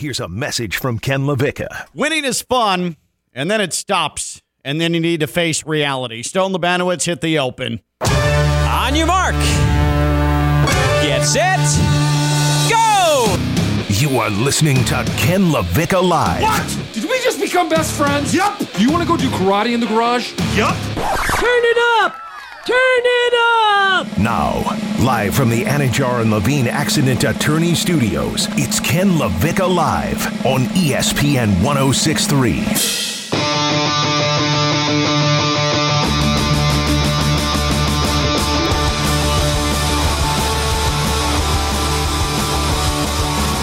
Here's a message from Ken LaVicka. Winning is fun, and then it stops, and then you need to face reality. Stone Labanowitz hit the open. On your mark. Get set. Go! You are listening to Ken LaVicka Live. What? Did we just become best friends? Yup. You want to go do karate in the garage? Yup. Turn it up! Turn it up! Now, live from the Anidjar and Levine Accident Attorney Studios, it's Ken LaVicka Live on ESPN 1063.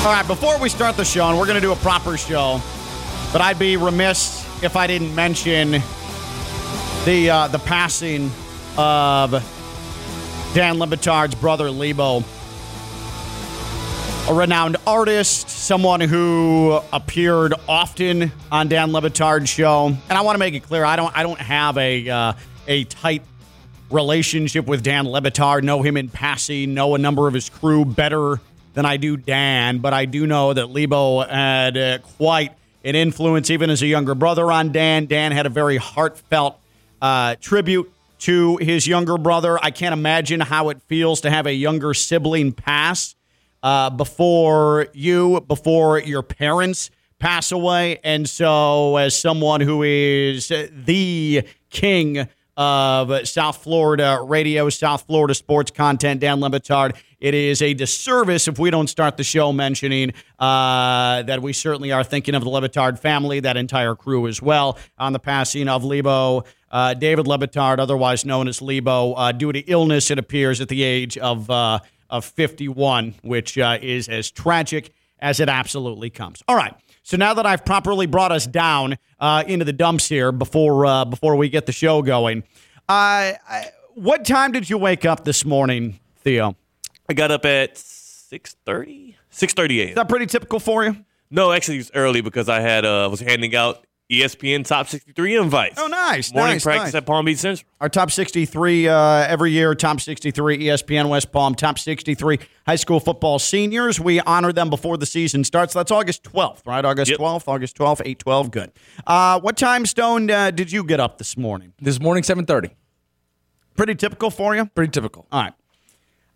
All right, before we start the show, and we're going to do a proper show, but I'd be remiss if I didn't mention the uh, the passing of Dan Le Batard's brother Lebo, a renowned artist, someone who appeared often on Dan Le Batard's show. And I want to make it clear, I don't I don't have a uh, a tight relationship with Dan Le Batard, know him in passing, know a number of his crew better than I do Dan, but I do know that Lebo had uh, quite an influence, even as a younger brother, on Dan. Dan had a very heartfelt uh, tribute to his younger brother. I can't imagine how it feels to have a younger sibling pass uh, before you, before your parents pass away. And so, as someone who is the king of South Florida radio, South Florida sports content, Dan Le Batard, it is a disservice if we don't start the show mentioning uh, that we certainly are thinking of the Le Batard family, that entire crew as well, on the passing of Lebo. Uh, David Le Batard, otherwise known as Lebo, uh, due to illness, it appears, at the age of uh, of 51, which uh, is as tragic as it absolutely comes. All right. So now that I've properly brought us down uh, into the dumps here before uh, before we get the show going, uh, I, what time did you wake up this morning, Theo? I got up at 6.30? 6.30 Is that pretty typical for you? No, actually, it was early because I had uh, was handing out ESPN Top 63 invites. Oh, nice. Morning nice, practice nice. at Palm Beach Central. Our top 63 uh, every year, top 63 ESPN West Palm, top 63 high school football seniors. We honor them before the season starts. That's August 12th, right? August Yep. 12th, August 12th, 8 12. Good. Uh, what time, Stone, uh, did you get up this morning? This morning, 7.30. Pretty typical for you? Pretty typical. All right.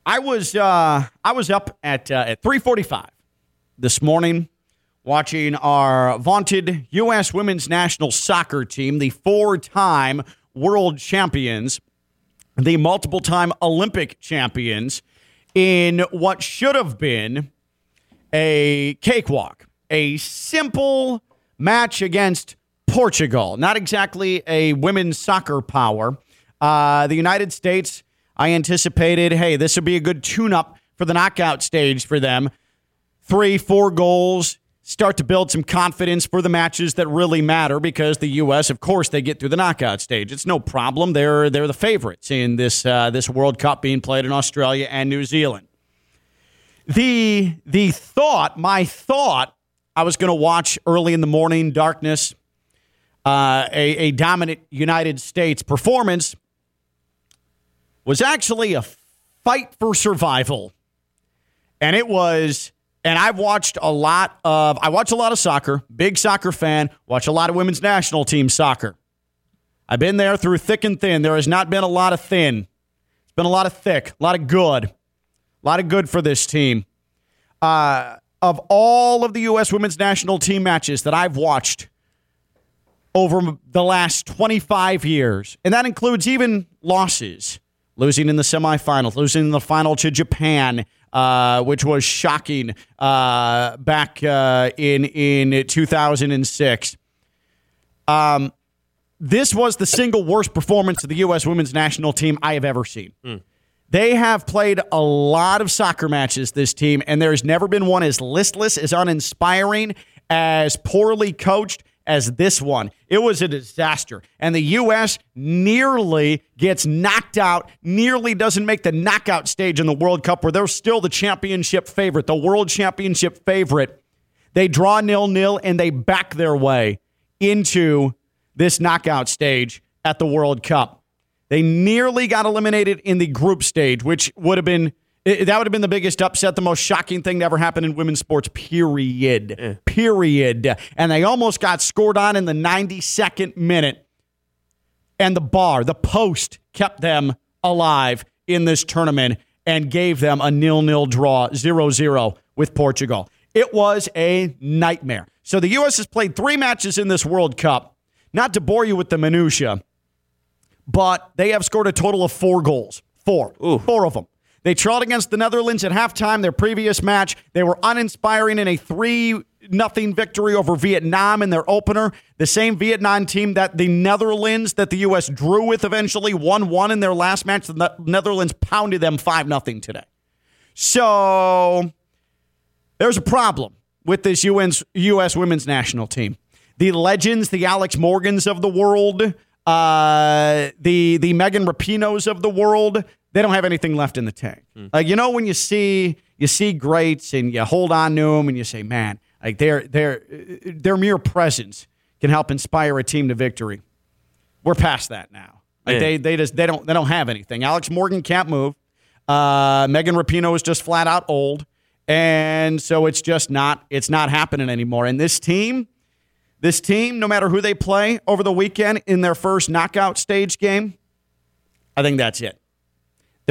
I was uh, I was up at uh, at 3:45 this morning watching our vaunted U.S. Women's National Soccer team, the four-time world champions, the multiple-time Olympic champions, in what should have been a cakewalk, a simple match against Portugal. Not exactly a women's soccer power. Uh, the United States, I anticipated, hey, this would be a good tune up for the knockout stage for them. Three, four goals, start to build some confidence for the matches that really matter because the U.S., of course, they get through the knockout stage. It's no problem. They're, they're the favorites in this, uh, this World Cup being played in Australia and New Zealand the the thought, my thought, I was going to watch early in the morning, darkness, uh, a, a dominant United States performance was actually a fight for survival, and it was. And I've watched a lot of. I watch a lot of soccer. Big soccer fan. Watch a lot of women's national team soccer. I've been there through thick and thin. There has not been a lot of thin. It's been a lot of thick, a lot of good. A lot of good for this team. Uh, of all of the U.S. women's national team matches that I've watched over the last 25 years, and that includes even losses, losing in the semifinals, losing in the final to Japan, uh, which was shocking uh, back uh, in in 2006. Um, this was the single worst performance of the U.S. women's national team I have ever seen. They have played a lot of soccer matches, this team, and there's never been one as listless, as uninspiring, as poorly coached as this one. It was a disaster. And the U.S. nearly gets knocked out, nearly doesn't make the knockout stage in the World Cup, where they're still the championship favorite, the world championship favorite. They draw nil nil and they back their way into this knockout stage at the World Cup. They nearly got eliminated in the group stage, which would have been It- that would have been the biggest upset, the most shocking thing to ever happen in women's sports, period. Period. And they almost got scored on in the 92nd minute. And the bar, the post, kept them alive in this tournament and gave them a nil nil draw, 0 0 with Portugal. It was a nightmare. So the U.S. has played three matches in this World Cup. Not to bore you with the minutiae, but they have scored a total of four goals. Four. Four of them. They trailed against the Netherlands at halftime, their previous match. They were uninspiring in a 3 nothing victory over Vietnam in their opener. The same Vietnam team that the Netherlands that the U.S. drew with eventually 1 1 in their last match. The Netherlands pounded them 5 nothing today. So there's a problem with this UN's, U.S. women's national team. The legends, the Alex Morgans of the world, uh, the the Megan Rapinoes of the world, they don't have anything left in the tank. Like you know when you see you see greats and you hold on to them and you say, man, like their their their mere presence can help inspire a team to victory. We're past that now. Like Yeah. they they just they don't they don't have anything. Alex Morgan can't move. Uh, Megan Rapinoe is just flat out old, and so it's just not it's not happening anymore. And this team, this team, no matter who they play over the weekend in their first knockout stage game, I think that's it.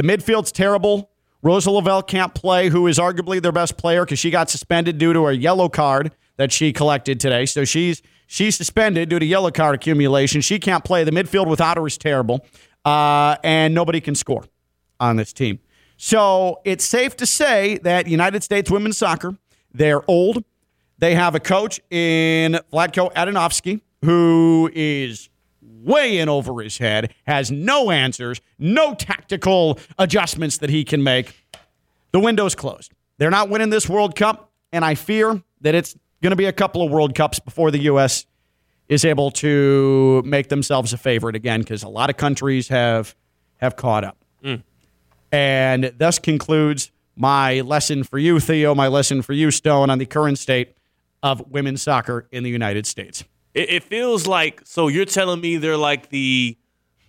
The midfield's terrible. Rose Lavelle can't play, who is arguably their best player because she got suspended due to a yellow card that she collected today. So she's she's suspended due to yellow card accumulation. She can't play. The midfield without her is terrible, uh, and nobody can score on this team. So it's safe to say that United States women's soccer, they're old. They have a coach in Vlatko Andonovski who is way in over his head, has no answers, no tactical adjustments that he can make. The window's closed. They're not winning this World Cup, and I fear that it's going to be a couple of World Cups before the U.S. is able to make themselves a favorite again because a lot of countries have have caught up. Mm. And thus concludes my lesson for you, Theo, my lesson for you, Stone, on the current state of women's soccer in the United States. It, it feels like so. You're telling me they're like the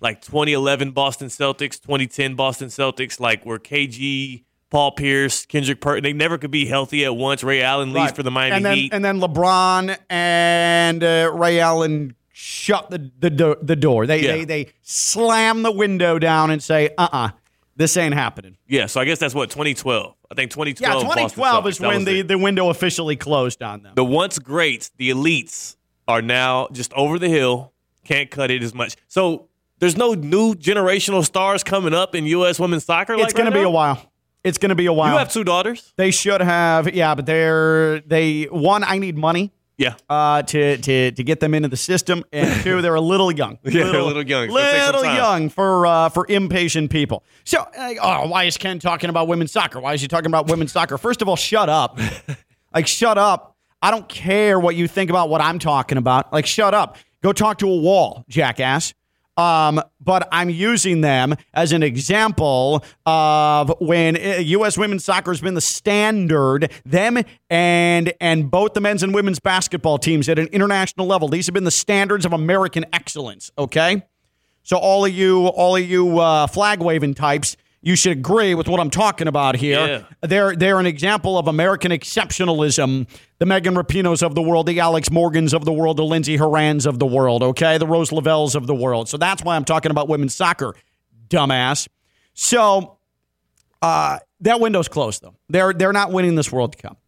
like 2011 Boston Celtics, 2010 Boston Celtics, like where KG, Paul Pierce, Kendrick Perkins, they never could be healthy at once. Ray Allen leaves Right. for the Miami and then, Heat. And then LeBron and uh, Ray Allen shut the the, do- the door. They, Yeah. they they slam the window down and say, "Uh, uh this ain't happening." yeah, so I guess that's what 2012. I think 2012. Yeah, 2012 Celtics, is when the, the window officially closed on them. the once greats, the elites, are now just over the hill. Can't cut it as much. So there's no new generational stars coming up in U.S. women's soccer. it's like going right to be now? a while. It's going to be a while. You have two daughters. they should have, yeah, but they're they one. I need money. Yeah. uh, to to to get them into the system, and two, they're a little young, Yeah, they're a little young. It's gonna take some little young for uh, for impatient people. So, like, oh, why is Ken talking about women's soccer? Why is he talking about women's soccer? First of all, shut up, like shut up. I don't care what you think about what I'm talking about. Like, shut up. Go talk to a wall, jackass. Um, but I'm using them as an example of when uh, U.S. women's soccer has been the standard. Them and and both the men's and women's basketball teams at an international level. These have been the standards of American excellence. Okay, so all of you, all of you uh, flag waving types, you should agree with what I'm talking about here. Yeah. They're they're an example of American exceptionalism. The Megan Rapinoes of the world, the Alex Morgans of the world, the Lindsey Horans of the world. Okay, the Rose Lavelles of the world. So that's why I'm talking about women's soccer, dumbass. So uh, that window's closed though. They're they're not winning this World Cup,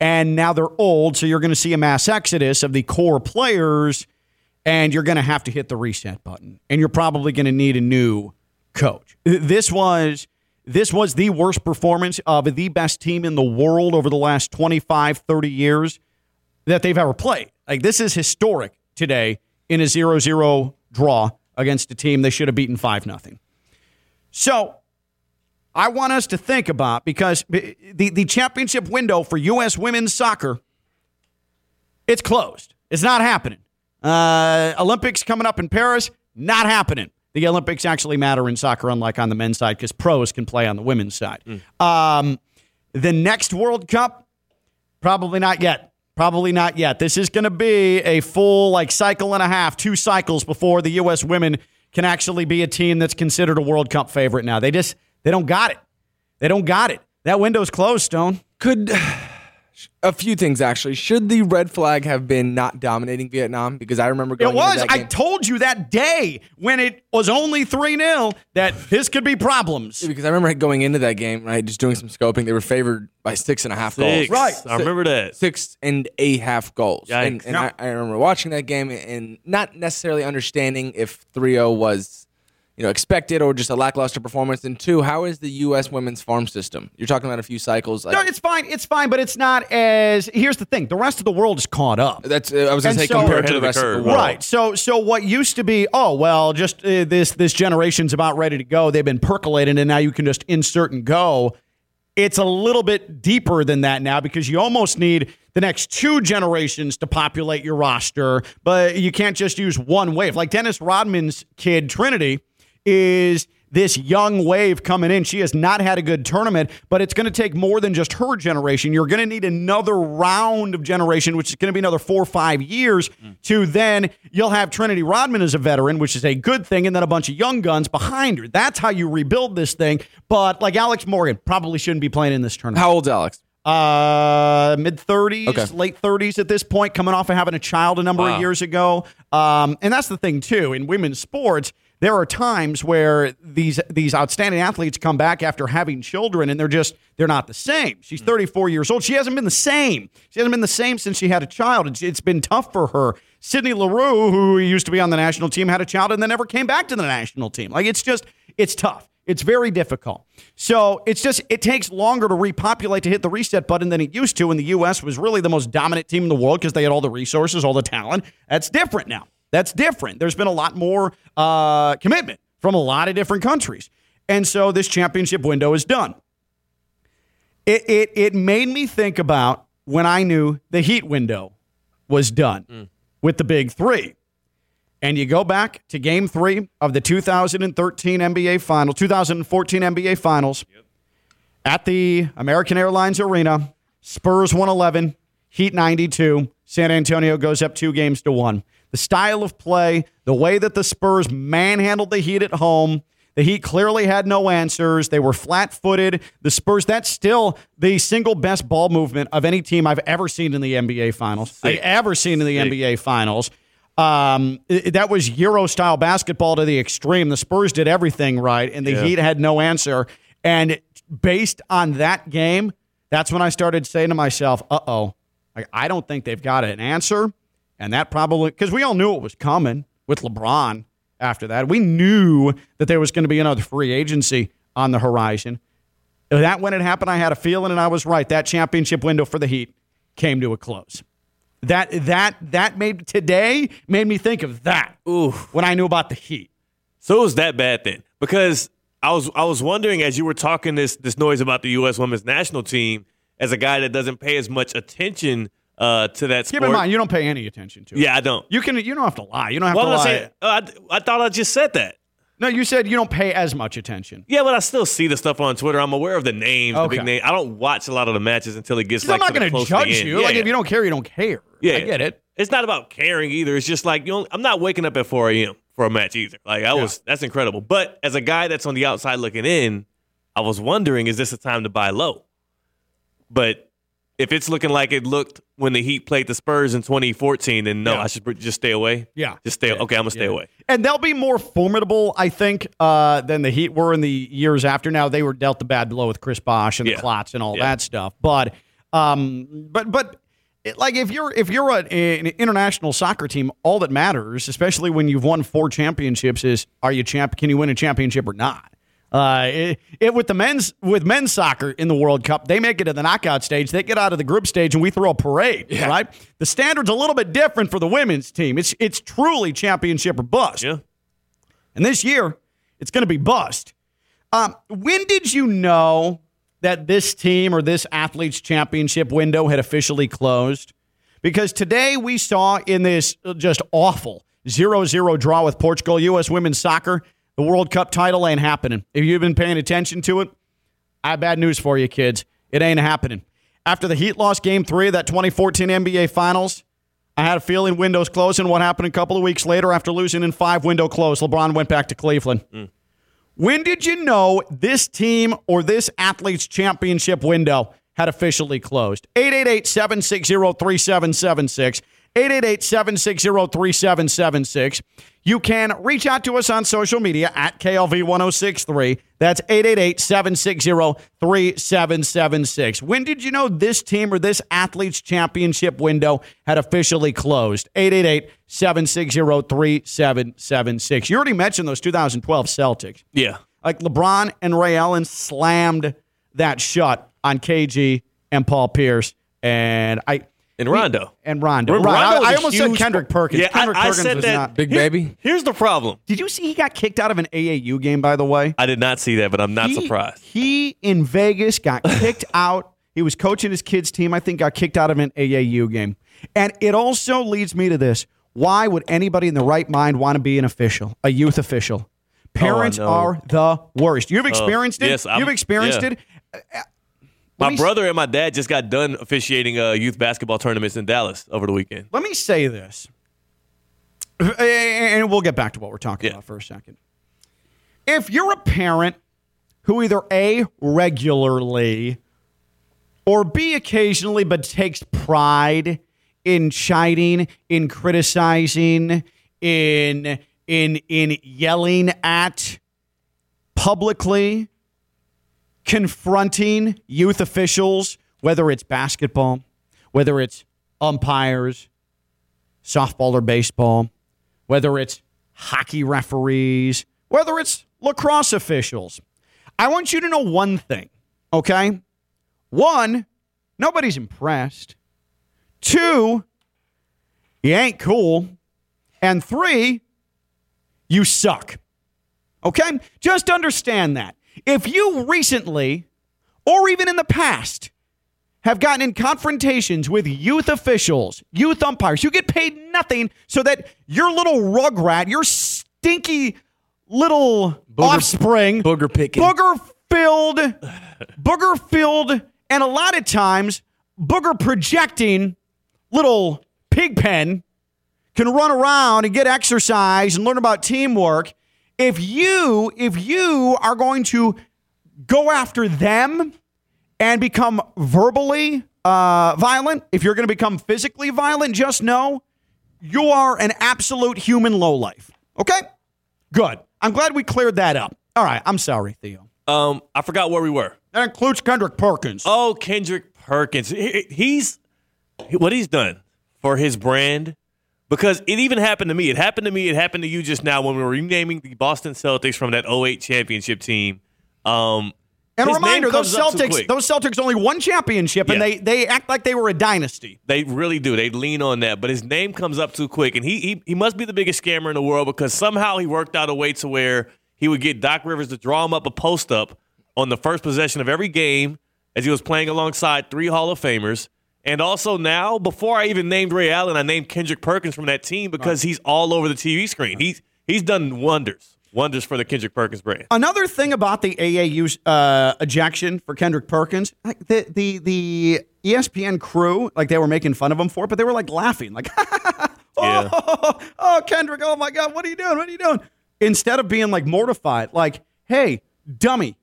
and now they're old. So you're going to see a mass exodus of the core players, and you're going to have to hit the reset button, and you're probably going to need a new coach. This was this was the worst performance of the best team in the world over the last 25, 30 years that they've ever played. Like this is historic today in a 0-0 draw against a team they should have beaten 5 nothing. So, I want us to think about because the the championship window for US women's soccer it's closed. It's not happening. Uh, Olympics coming up in Paris, not happening. The Olympics actually matter in soccer, unlike on the men's side, because pros can play on the women's side. Um, the next World Cup, probably not yet. Probably not yet. This is going to be a full like cycle and a half, two cycles before the U.S. women can actually be a team that's considered a World Cup favorite. Now they just they don't got it. They don't got it. That window's closed, Stone. Could a few things actually. Should the red flag have been not dominating Vietnam? Because I remember going. It was. Into that I told you that day when it was only 3 0 that this could be problems. because I remember going into that game, right, just doing some scoping. They were favored by six and a half Six. goals. Right. I remember that. Six and a half goals. And, Yikes. and I, I remember watching that game and not necessarily understanding if 3 0 was, you know, expected or just a lackluster performance. And two, how is the U.S. women's farm system? You're talking about a few cycles. No, it's fine. It's fine, but it's not as. Here's the thing: the rest of the world is caught up. That's uh, I was going to say so- compared to the of the rest of the world. Right. So so what used to be, oh well, just uh, this this generation's about ready to go. They've been percolating, and now you can just insert and go. It's a little bit deeper than that now because you almost need the next two generations to populate your roster, but you can't just use one wave. Like Dennis Rodman's kid Trinity is this young wave coming in. She has not had a good tournament, but it's going to take more than just her generation. You're going to need another round of generation, which is going to be another four or five years to then you'll have Trinity Rodman as a veteran, which is a good thing, and then a bunch of young guns behind her. That's how you rebuild this thing. But like Alex Morgan probably shouldn't be playing in this tournament. How old's Alex? Uh, mid 30s, Okay. late 30s at this point, coming off of having a child a number of years ago. Um, and that's the thing too in women's sports. There are times where these these outstanding athletes come back after having children, and they're just they're not the same. She's hmm. 34 years old. She hasn't been the same. She hasn't been the same since she had a child. It's, it's been tough for her. Sydney Leroux, who used to be on the national team, had a child and then never came back to the national team. Like it's just it's tough. It's very difficult. So it's just it takes longer to repopulate to hit the reset button than it used to. And the U.S. was really the most dominant team in the world because they had all the resources, all the talent. That's different now. That's different. There's been a lot more uh, commitment from a lot of different countries, and so this championship window is done. It it it made me think about when I knew the Heat window was done with the big three and you go back to game three of the 2013 NBA Final, 2014 NBA Finals at the American Airlines Arena. Spurs 111, Heat 92. San Antonio goes up two games to one. The style of play, the way that the Spurs manhandled the Heat at home. The Heat clearly had no answers. They were flat footed. The Spurs, that's still the single best ball movement of any team I've ever seen in the NBA Finals. I've ever seen in the NBA Finals. Um, it- that was Euro style basketball to the extreme. The Spurs did everything right, and the Heat had no answer. And based on that game, that's when I started saying to myself, "Uh oh, like, I don't think they've got an answer." And that probably because we all knew it was coming with LeBron. After that, we knew that there was going to be another free agency on the horizon. That when it happened, I had a feeling, and I was right. That championship window for the Heat came to a close. That that that made today made me think of that Ooh. when I knew about the Heat. So it was that bad then? Because I was I was wondering as you were talking this this noise about the U.S. Women's National Team as a guy that doesn't pay as much attention uh, to that sport. Keep in mind, you don't pay any attention to it. yeah, I don't. You can. You don't have to lie. You don't have Well, to I'm lie. not saying, uh, I, I thought I just said that. no, you said you don't pay as much attention. Yeah, but I still see the stuff on Twitter. I'm aware of the names, the Okay. big name. I don't watch a lot of the matches until it gets I'm like not to the going to judge you. Like if you don't care, you don't care. Yeah, I get it. It's not about caring either. It's just like you know, I'm not waking up at 4 a.m. for a match either. Like I was, that's incredible. But as a guy that's on the outside looking in, I was wondering, is this a time to buy low? But if it's looking like it looked when the Heat played the Spurs in 2014, then no, Yeah. I should just stay away. Yeah. just stay. Okay, I'm gonna stay Yeah. away. And they'll be more formidable, I think, uh, than the Heat were in the years after. Now they were dealt the bad blow with Chris Bosh and Yeah. the clots and all Yeah. that stuff. But, um, but, but. It, like if you're if you're a, an international soccer team, all that matters, especially when you've won four championships, is are you champ? Can you win a championship or not? Uh, it, it with the men's with men's soccer in the World Cup, they make it to the knockout stage. They get out of the group stage, and we throw a parade. Right? The standard's a little bit different for the women's team. It's it's truly championship or bust. Yeah. And this year, it's going to be bust. Um, when did you know that this team or this athlete's championship window had officially closed? Because today we saw in this just awful 0 0 draw with Portugal, U.S. women's soccer, the World Cup title ain't happening. If you've been paying attention to it, I have bad news for you, kids. It ain't happening. After the Heat lost game three of that 2014 NBA Finals, I had a feeling windows closing. What happened a couple of weeks later after losing in five, window closed? LeBron went back to Cleveland. Mm. When did you know this team or this athlete's championship window had officially closed? 888 760 3776. 888 760 3776. You can reach out to us on social media at KLV 1063. That's 888 760 3776. When did you know this team or this athlete's championship window had officially closed? 888 760 3776. You already mentioned those 2012 Celtics. Yeah. Like LeBron and Ray Allen slammed that shut on KG and Paul Pierce. And I. And Rondo. And Rondo. Rondo Right. I a almost said Kendrick Perkins. Yeah, I- Kendrick I Perkins said was that- not. Big Here- baby. Here's the problem. Did you see he got kicked out of an AAU game, by the way? I did not see that, but I'm not He- surprised. He in Vegas got kicked out. He was coaching his kids' team. I think got kicked out of an AAU game. And it also leads me to this: Why would anybody in the right mind want to be an official, a youth official? Oh, Parents know. are the worst. You've oh, experienced it. yes, I'm- You've experienced yeah. it. My brother and my dad just got done officiating uh, youth basketball tournaments in Dallas over the weekend. Let me say this, and we'll get back to what we're talking Yeah. about for a second. If you're a parent who either A, regularly, or B, occasionally, but takes pride in chiding, in criticizing, in in in yelling at publicly, confronting youth officials, whether it's basketball, whether it's umpires, softball or baseball, whether it's hockey referees, whether it's lacrosse officials. I want you to know one thing, okay? One, nobody's impressed. Two, you ain't cool. And three, you suck. Okay? Just understand that. If you recently, or even in the past, have gotten in confrontations with youth officials, youth umpires. You get paid nothing so that your little rugrat, your stinky little offspring, booger picking. booger filled, booger filled, and a lot of times booger projecting little pig pen can run around and get exercise and learn about teamwork. If you, if you are going to go after them and become verbally uh, violent, if you're going to become physically violent, just know you are an absolute human lowlife. Okay? Good. I'm glad we cleared that up. All right. I'm sorry, Theo. Um, I forgot where we were. That includes Kendrick Perkins. Oh, Kendrick Perkins. He- He's what he's done for his brand. Because it even happened to me. It happened to me. It happened to you just now when we were renaming the Boston Celtics from that 08 championship team. Um, and a reminder, those comes up too Celtics, those Celtics only one championship, and Yeah. they they act like they were a dynasty. They really do. They lean on that, but his name comes up too quick, and he he he must be the biggest scammer in the world because somehow he worked out a way to where he would get Doc Rivers to draw him up a post up on the first possession of every game as he was playing alongside three Hall of Famers. And also now, before I even named Ray Allen, I named Kendrick Perkins from that team because he's all over the TV screen. He's he's done wonders, wonders for the Kendrick Perkins brand. Another thing about the AAU uh, ejection for Kendrick Perkins, like the the the ESPN crew, like they were making fun of him for it, but they were like laughing, like, oh, Yeah. oh, Kendrick, oh my God, what are you doing? What are you doing? Instead of being like mortified, like, hey, dummy,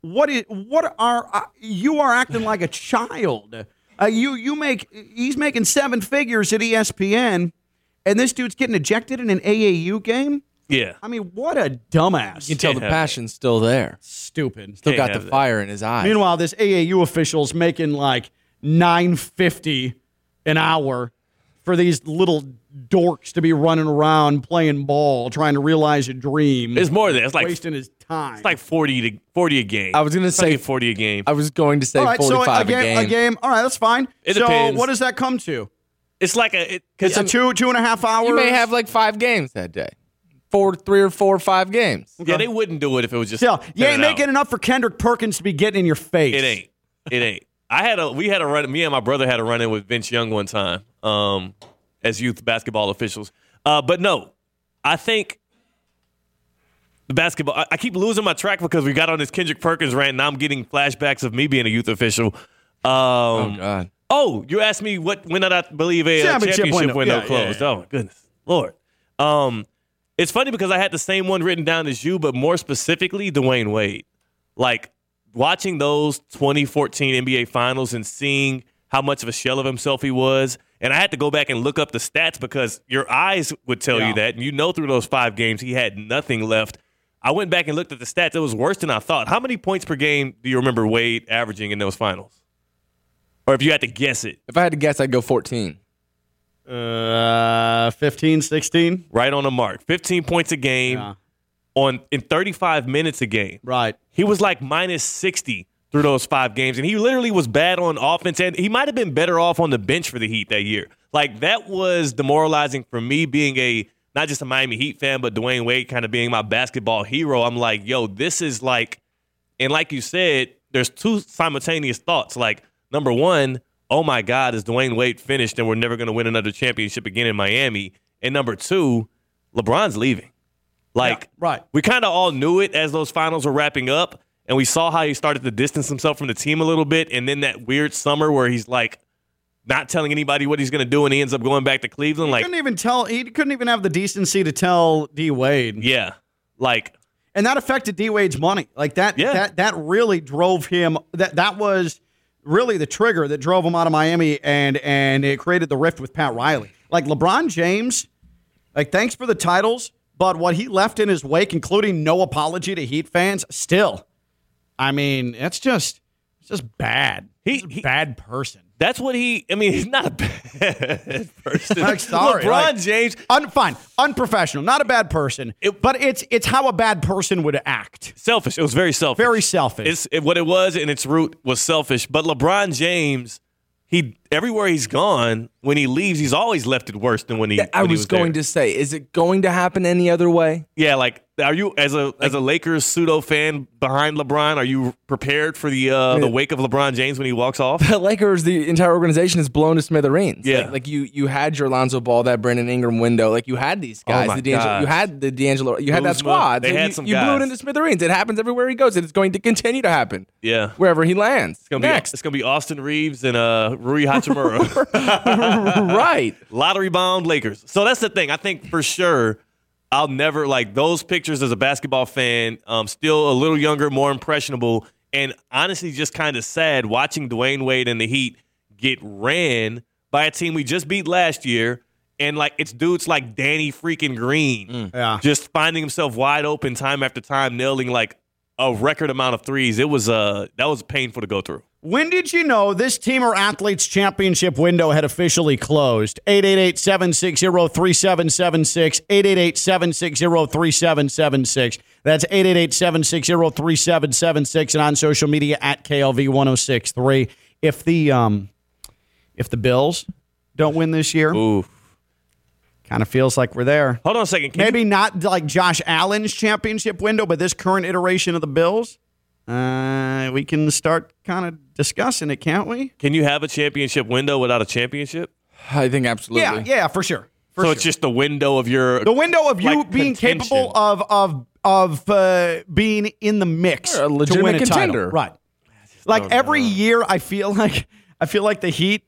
what is what are uh, you are acting like a child? Uh, you you make he's making seven figures at ESPN, and this dude's getting ejected in an AAU game. Yeah, I mean, what a dumbass! You can tell Can't the have passion's still there. Stupid. Still Can't got the have that. fire in his eyes. Meanwhile, this AAU official's making like nine fifty an hour for these little dorks to be running around playing ball, trying to realize a dream. it's more than that. It's like wasting his time. it's like forty to forty a game. I was gonna say- forty a game. I was going to say all right, so 45 a game, a game. All right, that's fine. It so depends. what does that come to? It's like a it, It's a two two and a half hours. You may have like five games that day. Four, three or four or five games. Yeah, they wouldn't do it if it was just. Yeah, you 10 ain't an making hour. enough for Kendrick Perkins to be getting in your face. It ain't. It ain't. I had a. We had a run. Me and my brother had a run in with Vince Young one time, um, as youth basketball officials. Uh, but no, I think the basketball. I, I keep losing my track because we got on this Kendrick Perkins rant, and I'm getting flashbacks of me being a youth official. Um, Oh God. Oh, you asked me what when did I believe a uh, Championship window. window, Yeah, yeah, closed? yeah. Oh my goodness, Lord. Um, It's funny because I had the same one written down as you, but more specifically, Dwyane Wade. Like watching those 2014 NBA Finals and seeing how much of a shell of himself he was. And I had to go back and look up the stats because your eyes would tell Yeah. you that. And you know, through those five games, he had nothing left. I went back and looked at the stats. It was worse than I thought. How many points per game do you remember Wade averaging in those finals? Or if you had to guess it, If I had to guess, I'd go 14. Uh, 15, 16? right on the mark. 15 points a game Yeah. on in 35 minutes a game. Right. He was like minus 60 through those five games. And he literally was bad on offense. And he might have been better off on the bench for the Heat that year. Like, that was demoralizing for me being a, not just a Miami Heat fan, but Dwyane Wade kind of being my basketball hero. I'm like, yo, this is like, and like you said, there's two simultaneous thoughts. Like, number one, oh my God, is Dwyane Wade finished and we're never going to win another championship again in Miami? And number two, LeBron's leaving. Like, Yeah, right. we kind of all knew it as those finals were wrapping up, and we saw how he started to distance himself from the team a little bit. And then that weird summer where he's like not telling anybody what he's going to do, and he ends up going back to Cleveland. Like, couldn't even tell. He couldn't even have the decency to tell D Wade, yeah, like and that affected D Wade's money. Like that. Yeah. That that really drove him. That that was really the trigger that drove him out of Miami, and and it created the rift with Pat Riley. Like LeBron James. Like thanks for the titles, but what he left in his wake, including no apology to Heat fans, still. I mean, it's just it's just bad. He- He's a he- bad person. that's what he. I mean, he's not a bad person. Like, sorry, LeBron like- James. Un, fine, unprofessional, not a bad person, but it's it's how a bad person would act. Selfish. It was very selfish. Very selfish. It's it, what it was, and its root was selfish. But LeBron James, he everywhere he's gone, when he leaves, he's always left it worse than when he. I when he was, going there. to say, is it going to happen any other way? Yeah, like are you as a as a Lakers pseudo fan behind LeBron? Are you prepared for the uh, the wake of LeBron James when he walks off? The Lakers, the entire organization is blown to smithereens. Yeah. like, like you, you had your Lonzo Ball, that Brandon Ingram window. Like you had these guys. Oh the D'Angelo, you had the D'Angelo. You had that squad. they So had you, some you blew it into smithereens. It happens everywhere he goes, and it's going to continue to happen Yeah, wherever he lands. gonna be Next, it's gonna be Austin Reaves and uh, Rui Hachimura, right? lottery bound Lakers. So that's the thing. I think for sure. I'll never like those pictures as a basketball fan. Um, still a little younger, more impressionable, and honestly, just kind of sad watching Dwyane Wade and the Heat get ran by a team we just beat last year, and like it's dudes like Danny freaking Green, Yeah. just finding himself wide open time after time, nailing like a record amount of threes. It was uh that was painful to go through. When did you know this team or athletes championship window had officially closed? 888-760-3776, 888-760-3776. That's 888-760-3776 and on social media at KLV1063. If the um if the Bills don't win this year, Ooh, kind of feels like we're there. hold on a second. Can you- Maybe not like Josh Allen's championship window, but this current iteration of the Bills, uh, we can start kind of discussing it, can't we? can you have a championship window without a championship? I think absolutely. Yeah, yeah, for sure. For so sure. it's just the window of your the window of you like, being contention. capable of of of uh, being in the mix You're to win a contender. title. Right. Like every year, I feel like I feel like the Heat.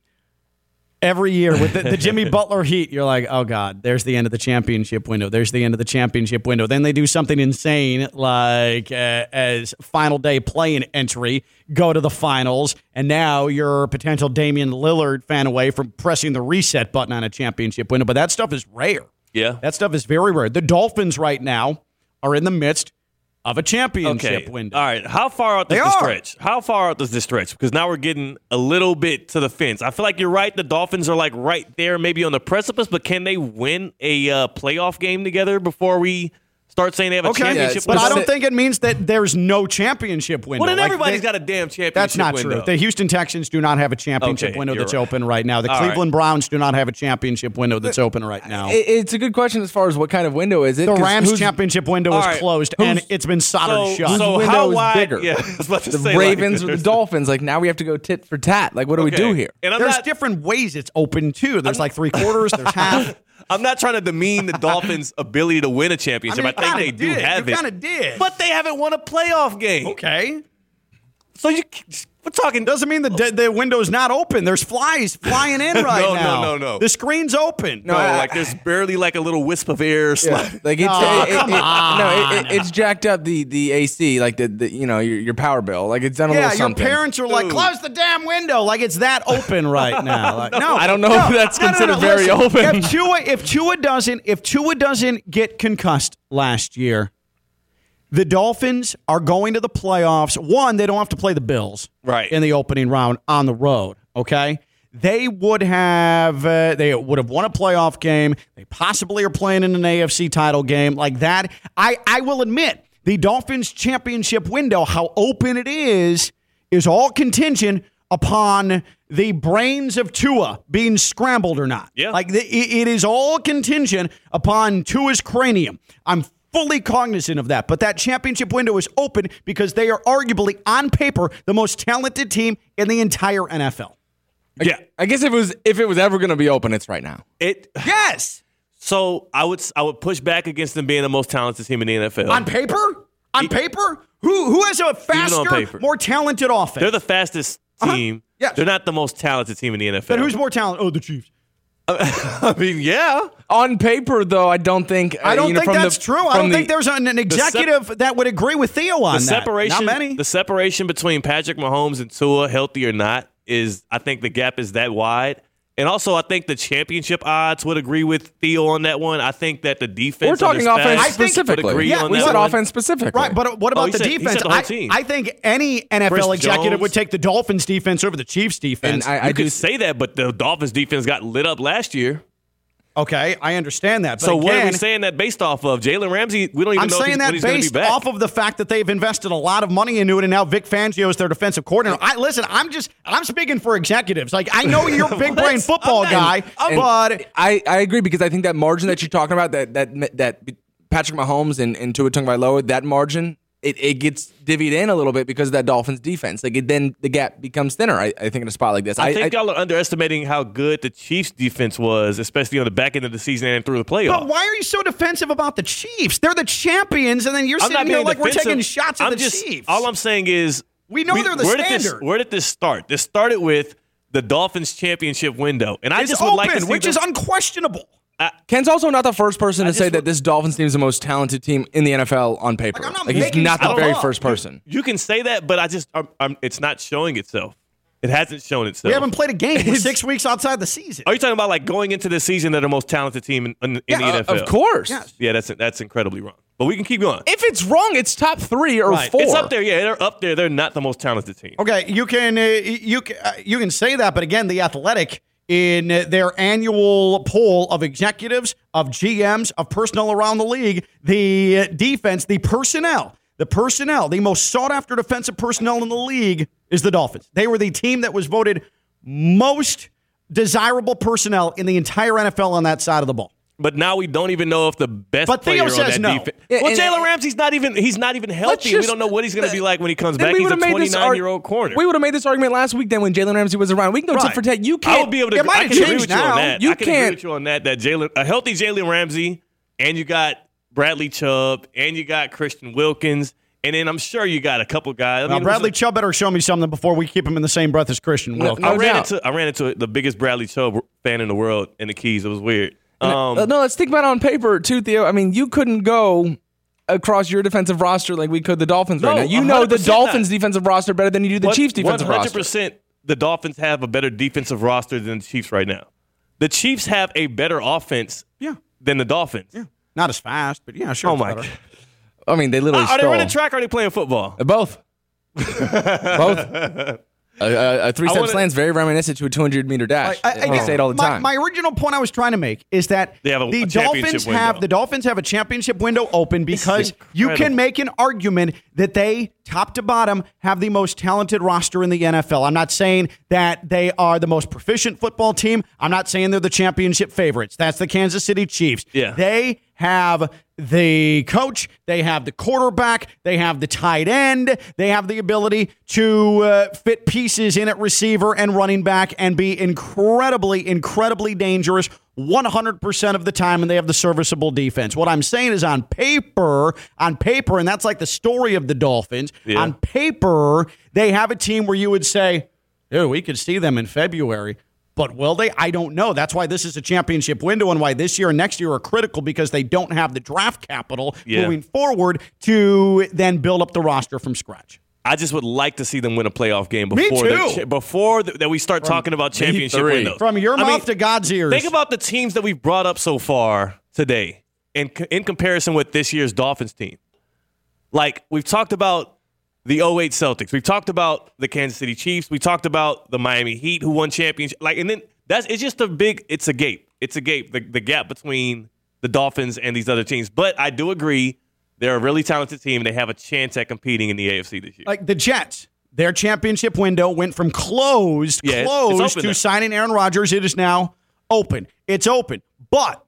Every year with the, the Jimmy Butler Heat, you're like, oh god, there's the end of the championship window. There's the end of the championship window. Then they do something insane like uh, as final day play-in entry, go to the finals, and now you're a potential Damian Lillard fan away from pressing the reset button on a championship window. But that stuff is rare. yeah. That stuff is very rare. The Dolphins right now are in the midst of a championship Okay. window. All right. How far out does They this are. stretch? How far out does this stretch? Because now we're getting a little bit to the fence. I feel like you're right. The Dolphins are like right there, maybe on the precipice, but can they win a uh, playoff game together before we start saying they have a Okay, championship? but I don't think it means that there's no championship window. Well, then Like, everybody's they- got a damn championship That's not window. true. The Houston Texans do not have a championship Okay, window that's right. open right now. The All right. Cleveland Browns do not have a championship window that's open right now. It's a good question as far as what kind of window is it. The Rams championship window All is closed and it's been soldered so, shut. So window how is wide? bigger? Yeah, I was about to the say, Ravens like, or the Dolphins. Like now we have to go tit for tat. Like what do we do here? And I'm there's not, different ways it's open too. There's like three quarters. There's half. I'm not trying to demean the Dolphins' ability to win a championship. I, you think kinda they do have You it. kinda did. But they haven't won a playoff game. Okay. So you we're talking. Doesn't mean the the window's not open. There's flies flying in right now. No, no, no, no. The screen's open. No, like there's barely like a little wisp of air. sliding. Like it's Oh, it- it- come it- no, it, it- it's jacked up the the AC, like the, the you know your, your power bill, like it's done a little something. Yeah, your parents are like, Dude. close the damn window, like it's that open right now. Like, no, I don't know no, if that's no, no, considered no, very listen, open. If Tua, if Tua doesn't, if Tua doesn't get concussed last year, the Dolphins are going to the playoffs. One, they don't have to play the Bills Right. in the opening round on the road. Okay. They would have uh, they would have won a playoff game. They possibly are playing in an AFC title game like that. I I will admit the Dolphins championship window, how open it is, is all contingent upon the brains of Tua being scrambled or not. Yeah. Like the, it, it is all contingent upon Tua's cranium. I'm fully cognizant of that, but that championship window is open because they are arguably on paper the most talented team in the entire NFL. yeah. I guess if it was if it was ever going to be open, it's right now. It. Yes. So I would I would push back against them being the most talented team in the NFL. On paper? On paper? Who who has a faster, paper. more talented offense? They're the fastest uh-huh. team. Yes. They're not the most talented team in the NFL. But who's more talented? Oh, the Chiefs. I mean, yeah. On paper, though, I don't think. uh, I don't you know, think that's the, true. I don't the- think there's an, an executive that would agree with Theo on The that. separation, Not many. the separation between Patrick Mahomes and Tua, healthy or not, is I think the gap is that wide. And also, I think the championship odds would agree with Theo on that one. I think that the defense. We're talking offense stats specifically. would agree Yeah, on we that said one. offense specifically. Right, but what oh, about Oh, the said- defense? the I, team. I think any NFL Chris executive Jones. would take the Dolphins defense over the Chiefs and defense. I, You I do could say that, but the Dolphins defense got lit up last year. Okay, I understand that. But so what are we saying that based off of? Jalen Ramsey, we don't even I'm know if saying he's, that when he's going be based back. off of the fact that they've invested a lot of money into it, and now Vic Fangio is their defensive coordinator. I listen. I'm just I'm speaking for executives. Like I know you're a big brain football guy, And but I, I agree because I think that margin that you're talking about that that that Patrick Mahomes and, and Tua Tagovailoa that margin it, it gets divvied in a little bit because of that Dolphins defense. Like it, then the gap becomes thinner. I, I think in a spot like this. I think y'all are underestimating how good the Chiefs defense was, especially on the back end of the season and through the playoffs. but why are you so defensive about the Chiefs? They're the champions, and then you're I'm sitting here being like we're taking shots at I'm the just, Chiefs. All I'm saying is We know they're the where Did this, standard. where did this start? This started with the Dolphins championship window, and I it's just would open, like to see which them- is unquestionable. Ken's also not the first person to just say that this Dolphins team is the most talented team in the NFL on paper. Like, I'm not Like, he's not the very up. first person. You can say that, but I just I'm, I'm, it's not showing itself. It hasn't shown itself. We haven't played a game. We're six weeks outside the season. Are you talking about like going into the season they're the most talented team in, in, in Yeah, the uh, NFL? Of course. Yes. Yeah, that's that's incredibly wrong. But we can keep going. If it's wrong, it's top three or Right. four. It's up there. Yeah, they're up there. They're not the most talented team. Okay, you can uh, you can uh, you can say that, but again, the Athletic in their annual poll of executives, of GMs, of personnel around the league, the defense, the personnel, the personnel, the most sought after defensive personnel in the league is the Dolphins. They were the team that was voted most desirable personnel in the entire NFL on that side of the ball. But now we don't even know if the best But Theo player on that no. defense. Well, and- Jalen Ramsey's not even he's not even healthy. we don't know what he's going to be like when he comes back. He's a would've made this 29 arg- year old corner. We would have made this argument last week then when Jalen Ramsey was around. We can go Right. tit for tat. You can't. I would be able to. It might I have can agree changed with you on that. You I can can't. with you on that. That Jalen, a healthy Jalen Ramsey, and you got Bradley Chubb, and you got Christian Wilkins, and then I'm sure you got a couple guys. I Now, mean, Bradley Chubb better show me something before we keep him in the same breath as Christian Wilkins. I No ran doubt. into I ran into the biggest Bradley Chubb fan in the world in the Keys. It was weird. Um, Uh, no, let's think about it on paper too, Theo. I mean, you couldn't go across your defensive roster like we could the Dolphins right now. You know the Dolphins' not. defensive roster better than you do the What- Chiefs' defensive 100% roster. the Dolphins have a better defensive roster than the Chiefs right now. The Chiefs have a better offense Yeah. than the Dolphins. Yeah. Not as fast, but yeah, sure. Oh my better. god. I mean, they literally Are they running track or are they playing football? Uh, both. both. A, a, a three-step slant is very reminiscent to a 200-meter dash. I, I, we say it all the my, time. My original point I was trying to make is that They have a- the a championship Dolphins window. have the Dolphins have a championship window open because you can make an argument that they top to bottom have the most talented roster in the NFL. I'm not saying that they are the most proficient football team. I'm not saying they're the championship favorites. That's the Kansas City Chiefs. Yeah. They have the coach, they have the quarterback, they have the tight end, they have the ability to uh, fit pieces in at receiver and running back and be incredibly, incredibly dangerous 100% of the time, and they have the serviceable defense. What I'm saying is on paper, on paper, and that's like the story of the Dolphins, Yeah. on paper, they have a team where you would say, Dude, we could see them in February. But will they? I don't know. That's why this is a championship window and why this year and next year are critical because they don't have the draft capital Yeah. moving forward to then build up the roster from scratch. I just would like to see them win a playoff game before the before th- that we start talking about championship three. windows. From your I mouth mean, to God's ears. Think about the teams that we've brought up so far today, in in comparison with this year's Dolphins team. Like we've talked about the 08 Celtics, we've talked about the Kansas City Chiefs, we talked about the Miami Heat who won championship. Like, and then that's it's just a big, it's a gap, it's a gap, the, the gap between the Dolphins and these other teams. But I do agree, they're a really talented team. They have a chance at competing in the AFC this year. like the Jets, their championship window went from closed, Yeah, closed to now. signing Aaron Rodgers. It is now open. It's open, but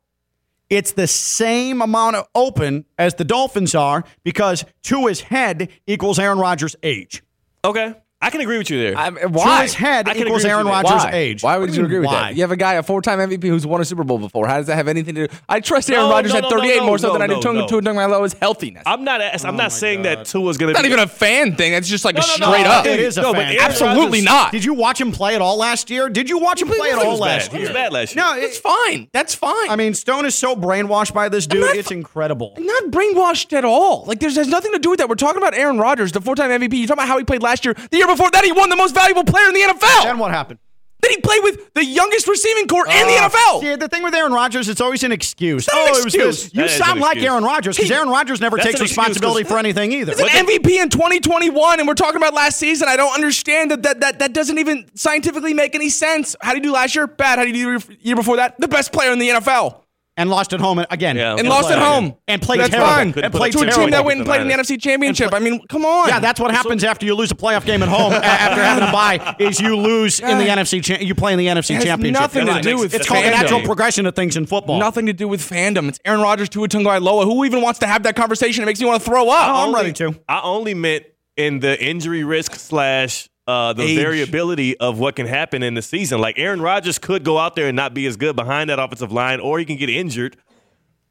it's the same amount of open as the Dolphins are because Tua's head equals Aaron Rodgers' age. okay, I can agree with you there. I mean, why? Tua's head I can equals agree with Aaron you there. Rodgers' Why? age. Why What would do you agree with why? that? You have a guy, a four-time MVP who's won a Super Bowl before. How does that have anything to do? I trust Aaron No, Rodgers no, at no, no, 38 no, more so no, than I do no, Tua no. Tua Tagovailoa's healthiness. I'm not. I'm oh not saying that Tua's going to not be even a fan thing. It's just like No, a no, no, straight up. It is a No, but fan. Aaron Absolutely Rodgers- not. Did you watch him play at all last year? Did you watch him play at He all was last bad. He year? was bad last year. No, It's it, fine. That's fine. I mean, Stone is so brainwashed by this dude. not It's incredible. not brainwashed at all. Like there's has nothing to do with that. We're talking about Aaron Rodgers, the four-time MVP. You're talking about how he played last year. The year before that, he won the most valuable player in the NFL. Then what happened? Then he played with the youngest receiving corps in the Uh, NFL. See, the thing with Aaron Rodgers, it's always an excuse. not oh, an it was excuse. this. You That is sound an like. Aaron Rodgers because Aaron Rodgers never takes an excuse 'cause- responsibility for anything either. He's an MVP in 2021, and we're talking about last season. I don't understand that that, that that doesn't even scientifically make any sense. How did he do last year? Bad. How did he do the year before that? The best player in the NFL. And lost at home again. Yeah. And lost at play- home. And played That's terrible. fine. And played To a terrible. team that went and played in the NFC Championship. I mean, come on. Yeah, that's what happens after you lose a playoff game at home after having a bye. Is you lose in the NFC. Cha- you play in the NFC It has Championship. nothing to do with It's called the natural progression of things in football. nothing to do with fandom. It's Aaron Rodgers, Tua Tagovailoa. Who even wants to have that conversation? It makes me want to throw up. I'm only- ready to. I only meant in the injury risk slash uh, the Age. variability of what can happen in the season. Like Aaron Rodgers could go out there and not be as good behind that offensive line, or he can get injured.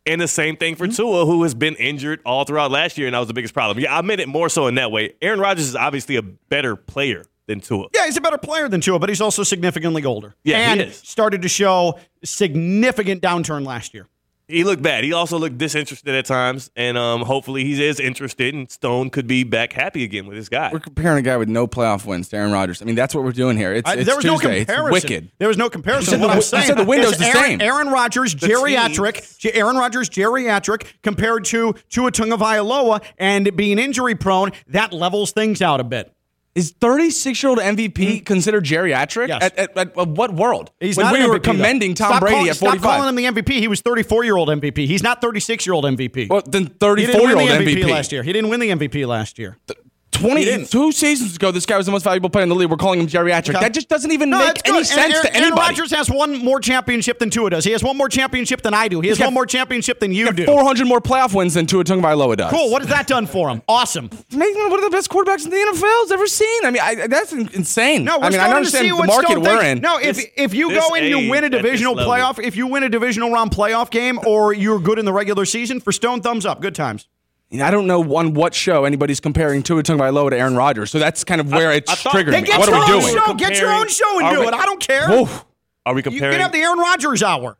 And the same thing for Tua, who has been injured all throughout last year, and that was the biggest problem. Yeah, I meant it more so in that way. Aaron Rodgers is obviously a better player than Tua. Yeah, he's a better player than Tua, but he's also significantly older. Yeah, he and is. started to show significant downturn last year. He looked bad. He also looked disinterested at times, and um, hopefully he is interested, and Stone could be back happy again with this guy. We're comparing a guy with no playoff wins to Aaron Rodgers. I mean, that's what we're doing here. It's, I- it's there was Tuesday. no comparison. It's wicked. There was no comparison. said what the I'm you saying said the window's the Aaron, same. Aaron Rodgers, geriatric, J- Aaron Rodgers, geriatric, compared to Tua Tagovailoa and being injury prone, that levels things out a bit. Is 36 year old MVP mm-hmm. considered geriatric? Yes. At, at, at, at what world? He's when not we an were MVP, though. commending Tom Stop Brady calling- at 45. Stop calling him the MVP. He was 34 year old MVP. He's not 36 year old MVP. well, then 34 year old MVP, MVP. last year. He didn't win the MVP last year. Didn't. 22 seasons ago, this guy was the most valuable player in the league. We're calling him geriatric. Okay. That just doesn't even No, make any good. sense Aaron, to anybody. Aaron Rodgers has one more championship than Tua does. He has one more championship than I do. He has got- one more championship than you do. 400 more playoff wins than Tua Tagovailoa does. Cool. What has that done for him? Awesome. Making one of the best quarterbacks in the NFL's ever seen. I mean, I, that's insane. No, we're I mean, I starting to understand see the what market Stone we're in. No, if This- if you this go and you win a at this divisional level. playoff, if you win a divisional round playoff game, or you're good in the regular season, for Stone, thumbs up. Good times. I don't know on what show anybody's comparing Tua Tagovailoa to Aaron Rodgers, so that's kind of where it's I thought- triggered Then me. get What your are we own doing? show. Get your own show and do we- it. I don't care. Oof. Are we comparing? You comparing? can have the Aaron Rodgers hour.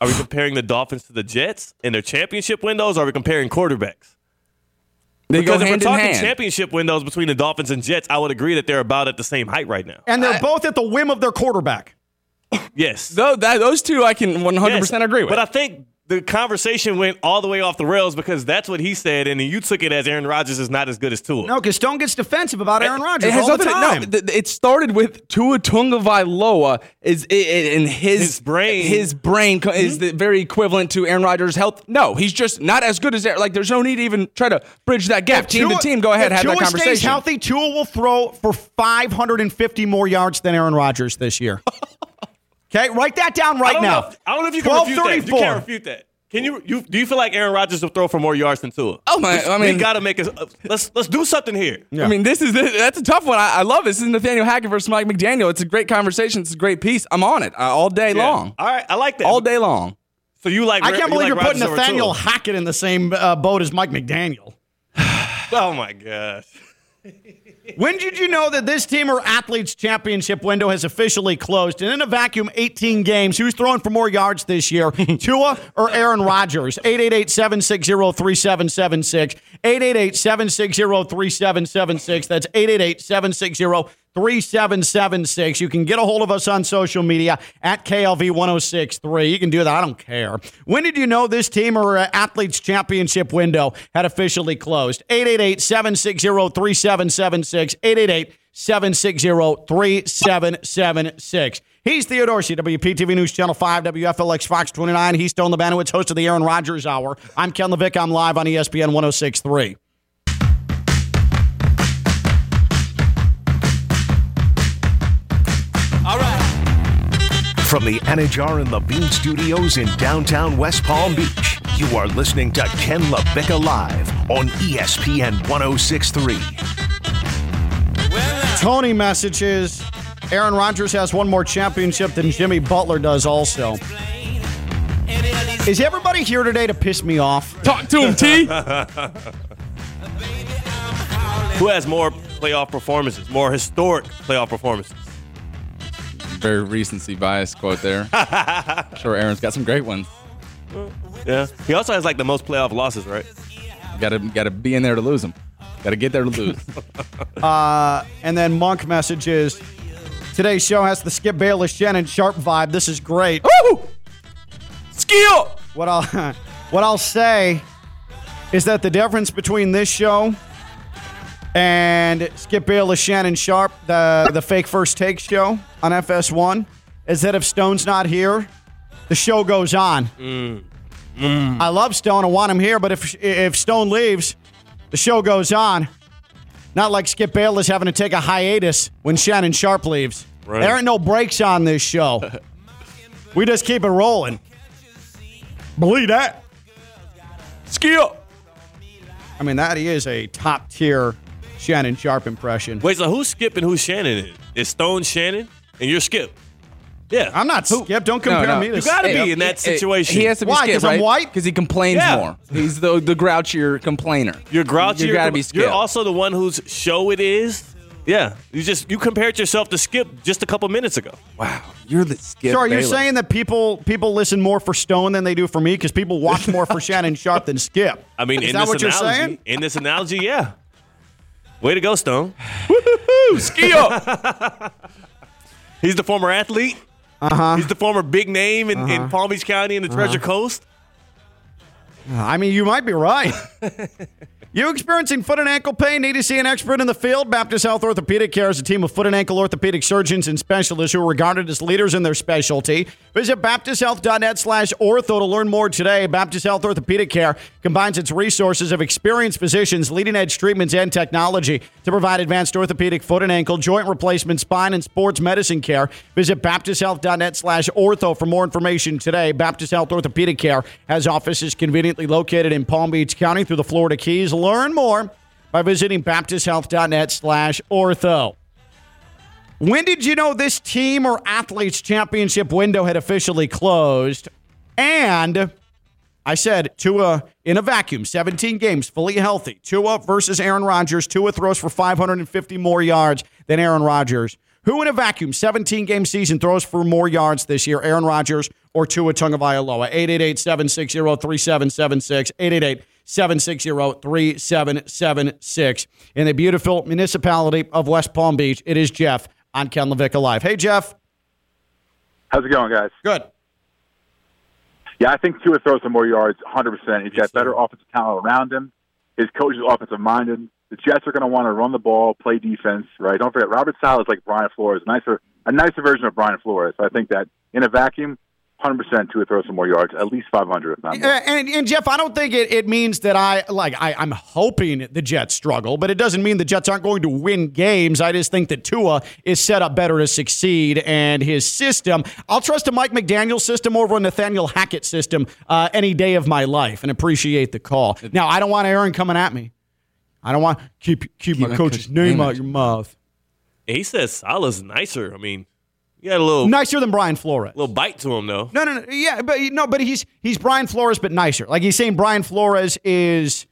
Are we comparing the Dolphins to the Jets in their championship windows? Or are we comparing quarterbacks? They go Because if we're talking championship windows between the Dolphins and Jets, I would agree that they're about at the same height right now. And they're both at the whim of their quarterback. Yes. Tho- that- those two I can 100% Yes. agree with. But I think the conversation went all the way off the rails because that's what he said, and then you took it as Aaron Rodgers is not as good as Tua. No, because Stone gets defensive about Aaron Rodgers it has all the nothing. time. No, it started with Tua Tagovailoa is i- i- in his His brain. His brain co- is mm-hmm. the very equivalent to Aaron Rodgers' health. No, he's just not as good as Aaron. Like, there's no need to even try to bridge that gap. Team Tua- to team, go ahead, if have that Tua conversation. stays healthy, Tua will throw for 550 more yards than Aaron Rodgers this year. okay, write that down right don't now. If, I don't know if you can refute that. You can't refute that. Can you, you do you feel like Aaron Rodgers will throw for more yards than Tua? Oh my! I mean, we got to make us. Uh, let's let's do something here. I mean, this is that's a tough one. I, I love this. This is Nathaniel Hackett versus Mike McDaniel. It's a great conversation. It's a great piece. I'm on it uh, all day Yeah. long. All right, I like that. All day long. So you like? I can't you believe like you're putting Rodgers over Nathaniel Hackett in the same uh, boat as Mike McDaniel. Oh my gosh. When did you know that this team or athletes championship window has officially closed? And in a vacuum, 18 games. Who's throwing for more yards this year, Tua or Aaron Rodgers? 888-760-3776. 888-760-3776. That's 888-760-3776. You can get a hold of us on social media at KLV1063. You can do that. I don't care. When did you know this team or uh, athletes championship window had officially closed? 888-760-3776. 888-760-3776. He's Theodore. WPTV News Channel 5, WFLX Fox 29. He's Stone Lebanowitz, host of the Aaron Rodgers Hour. I'm Ken LaVicka. I'm live on ESPN 1063. From the Anidjar and Levine Studios in downtown West Palm Beach, you are listening to Ken LaVicka Live on ESPN 1063. Tony messages Aaron Rodgers has one more championship than Jimmy Butler does also. Is everybody here today to piss me off? Talk to him, T. Who has more playoff performances? More historic playoff performances? Very recency bias quote there. sure, Aaron's got some great ones. Yeah. He also has like the most playoff losses, right? Got to got to be in there to lose them. Got to get there to lose. uh, And then Monk messages today's show has the Skip Bayless Shannon Sharpe vibe. This is great. Woo! Skill. What I'll what I'll say is that the difference between this show and Skip Bayless Shannon Sharpe, the the fake first take show on FS1, is that if Stone's not here, the show goes on. Mm. I love Stone. I want him here, but if if Stone leaves, the show goes on. Not like Skip Bayless having to take a hiatus when Shannon Sharpe leaves. Right. There ain't no breaks on this show. we just keep it rolling. Believe that. Skill. I mean, that is a top tier Shannon Sharpe impression. Wait, so who's Skip and who's Shannon? Is, is Stone Shannon and you're Skip? Yeah. I'm not Skip. Don't compare no. me to You gotta Skip. be in that situation. He has to be Why, Skip, 'cause I'm white? Because he complains Yeah. more. He's the the grouchier complainer. You're grouchy. You gotta be Skip. You're also the one whose show it is. Yeah. You just you compared yourself to Skip just a couple minutes ago. wow, you're the Skip. So are you Bayless. saying that people people listen more for Stone than they do for me? Because people watch more for Shannon Sharpe than Skip. I mean, is in that this what you're saying? in this analogy, yeah. Way to go, Stone. Skill? He's the former athlete. Uh-huh. He's the former big name in, in Palm Beach County and the Treasure Coast. I mean, you might be right. you experiencing foot and ankle pain? Need to see an expert in the field? Baptist Health Orthopedic Care is a team of foot and ankle orthopedic surgeons and specialists who are regarded as leaders in their specialty. Visit baptisthealth.net slash ortho to learn more today. Baptist Health Orthopedic Care combines its resources of experienced physicians, leading edge treatments, and technology to provide advanced orthopedic foot and ankle, joint replacement, spine, and sports medicine care. Visit baptisthealth.net slash ortho for more information today. Baptist Health Orthopedic Care has offices conveniently located in Palm Beach County through the Florida Keys. Learn more by visiting baptisthealth.net slash ortho. When did you know this team or athletes championship window had officially closed? And I said Tua in a vacuum, 17 games, fully healthy. Tua versus Aaron Rodgers. Tua throws for 550 more yards than Aaron Rodgers. Who in a vacuum, 17 game season, throws for more yards this year, Aaron Rodgers or Tua Tagovailoa? 888 760 3776. 888 760 3776. In the beautiful municipality of West Palm Beach, it is Jeff on Ken LaVicka Live. Hey, Jeff. How's it going, guys? Good. Yeah, I think Tua throws some more yards, 100%. He's got better offensive talent around him. His coach is offensive minded. The Jets are going to want to run the ball, play defense, right? Don't forget, Robert Saleh is like Brian Flores, a nicer, a nicer version of Brian Flores. So I think that in a vacuum, 100% Tua throws some more yards, at least 500, if not more. And, and Jeff, I don't think it, it means that I like I, I'm hoping the Jets struggle, but it doesn't mean the Jets aren't going to win games. I just think that Tua is set up better to succeed, and his system. I'll trust a Mike McDaniel system over a Nathaniel Hackett system uh, any day of my life, and appreciate the call. Now, I don't want Aaron coming at me. I don't want keep keep, my my coach's coach's name name out out your mouth. He says Saleh's nicer. I mean, you got a little Nicer than Brian Flores. A little bite to him though. No, no, no. Yeah, but no, but he's he's Brian Flores, but nicer. Like he's saying Brian Flores is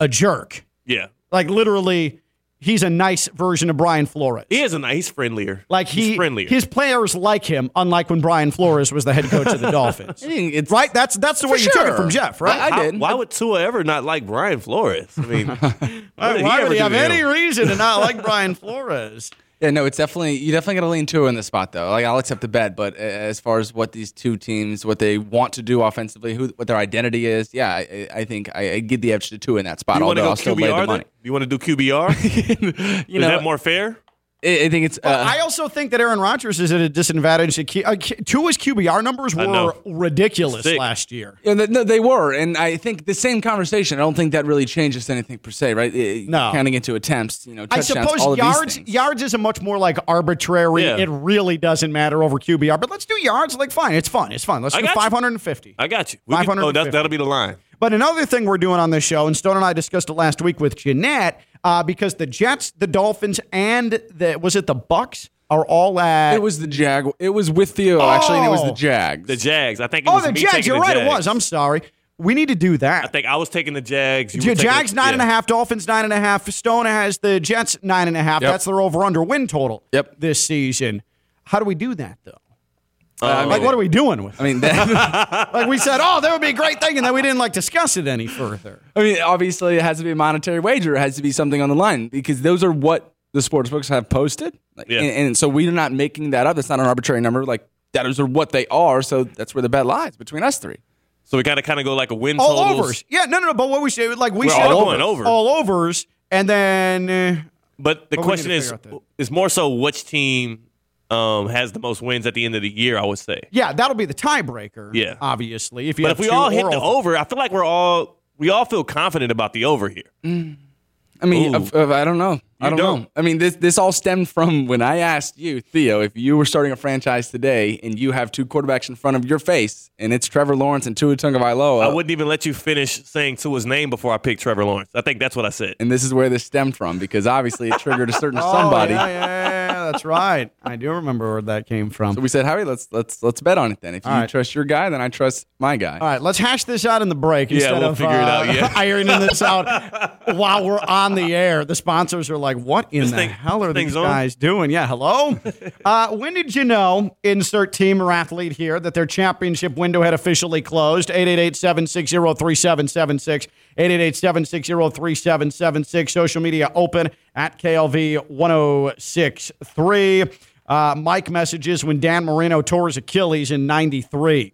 a jerk. Yeah, Like literally, he's a nice version of Brian Flores. he is a nice. He's friendlier. Like he, he's friendlier. his players like him, unlike when Brian Flores was the head coach of the Dolphins. I think it's right? That's that's the way For you took it from Jeff, right? I- I How- did. Why would Tua ever not like Brian Flores? I mean, Why, what why would he do have to him? any reason to not like Brian Flores? Yeah, no, it's definitely you definitely got to lean Tua in this spot though. Like I'll accept the bet, but as far as what these two teams, what they want to do offensively, who what their identity is, yeah, I, I think I, I give the edge to Tua in that spot. You want to although I'll still lay the QBR? Then? money. You want to do QBR? You is know, that more fair? I, I think it's. Uh, I also think that Aaron Rodgers is at a disadvantage. Q- uh, Q- Tua's QBR numbers were ridiculous Sick. last year. Yeah, th- no, they were, and I think the same conversation. I don't think that really changes anything per se, right? No. counting into attempts, you know, I suppose all of yards these yards is a much more like arbitrary. Yeah. It really doesn't matter over QBR. But let's do yards. Like fine, it's fun. It's fun. Let's I do 550. I got you. We can- oh, that, that'll be the line. But another thing we're doing on this show, and Stone and I discussed it last week with Jeanette, uh, because the Jets, the Dolphins, and the was it the Bucks are all at. It was the Jag. It was with Theo actually, and it was Oh. the Jags. The Jags. I think. It oh was the me Jags. You're the right. It was. I'm sorry. We need to do that. I think I was taking the Jags. You Ja- were taking Jags the, nine and a half, Dolphins nine and a half. Stone has the Jets nine and a half. Yep. That's their over under win total. Yep. This season. How do we do that though? Uh, Like, what are we doing with? I mean, that, like we said, oh, that would be a great thing, and then we didn't like discuss it any further. I mean, obviously, it has to be a monetary wager. It has to be something on the line because those are what the sports books have posted. Like, Yeah. and, and so we're not making that up. That's not an arbitrary number. Like that is what they are. So that's where the bet lies between us three. So we got to kind of go like a win All totals. overs. Yeah, no, no, no. But what we say, like, we We're should all going over. all overs, and then uh, But the question is, is more so which team um, has the most wins at the end of the year? I would say. yeah, that'll be the tiebreaker. Yeah. obviously. If you But if we all hit the over. over, I feel like we're all we all feel confident about the over here. I mean, Ooh. of- of- I don't know. I don't, don't. know. I mean, this this all stemmed from when I asked you, Theo, if you were starting a franchise today and you have two quarterbacks in front of your face, and it's Trevor Lawrence and Tua Tagovailoa. I wouldn't even let you finish saying Tua's name before I picked Trevor Lawrence. I think that's what I said. and this is where this stemmed from because obviously it triggered a certain Oh, somebody. yeah, yeah, yeah, that's right. I do remember where that came from. So we said, Howie, let's let's let's bet on it then. If you All right. trust your guy, then I trust my guy. All right, let's hash this out in the break Yeah, instead we'll of figure it uh, out, yeah. ironing this out while we're on the air. The sponsors are like, "What in This the thing- hell are these thing's on? guys doing?" Yeah, hello. uh, when did you know? Insert team or athlete here that their championship window had officially closed. 888-760-3776. 888-760-3776. Social media open at KLV 1063. Uh, Mike messages when Dan Marino tore his Achilles in 93.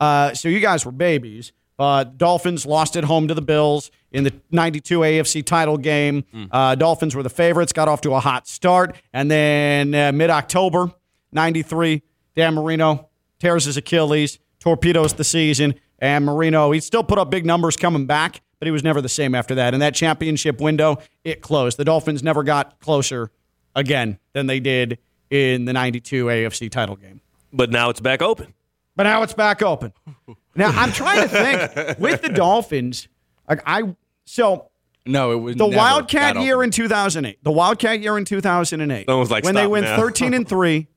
Uh, so you guys were babies. Uh, Dolphins lost at home to the Bills in the 92 AFC title game. Uh, Dolphins were the favorites, got off to a hot start. And then uh, mid October, 93, Dan Marino tears his Achilles, torpedoes the season. And Marino, he still put up big numbers coming back, but he was never the same after that. And that championship window, it closed. The Dolphins never got closer again than they did in the 92 AFC title game. But now it's back open. But now it's back open. Now I'm trying to think with the Dolphins. Like I so No, it was the never Wildcat that year open. in 2008. The Wildcat year in 2008. Someone's like, when they went now." 13 and three,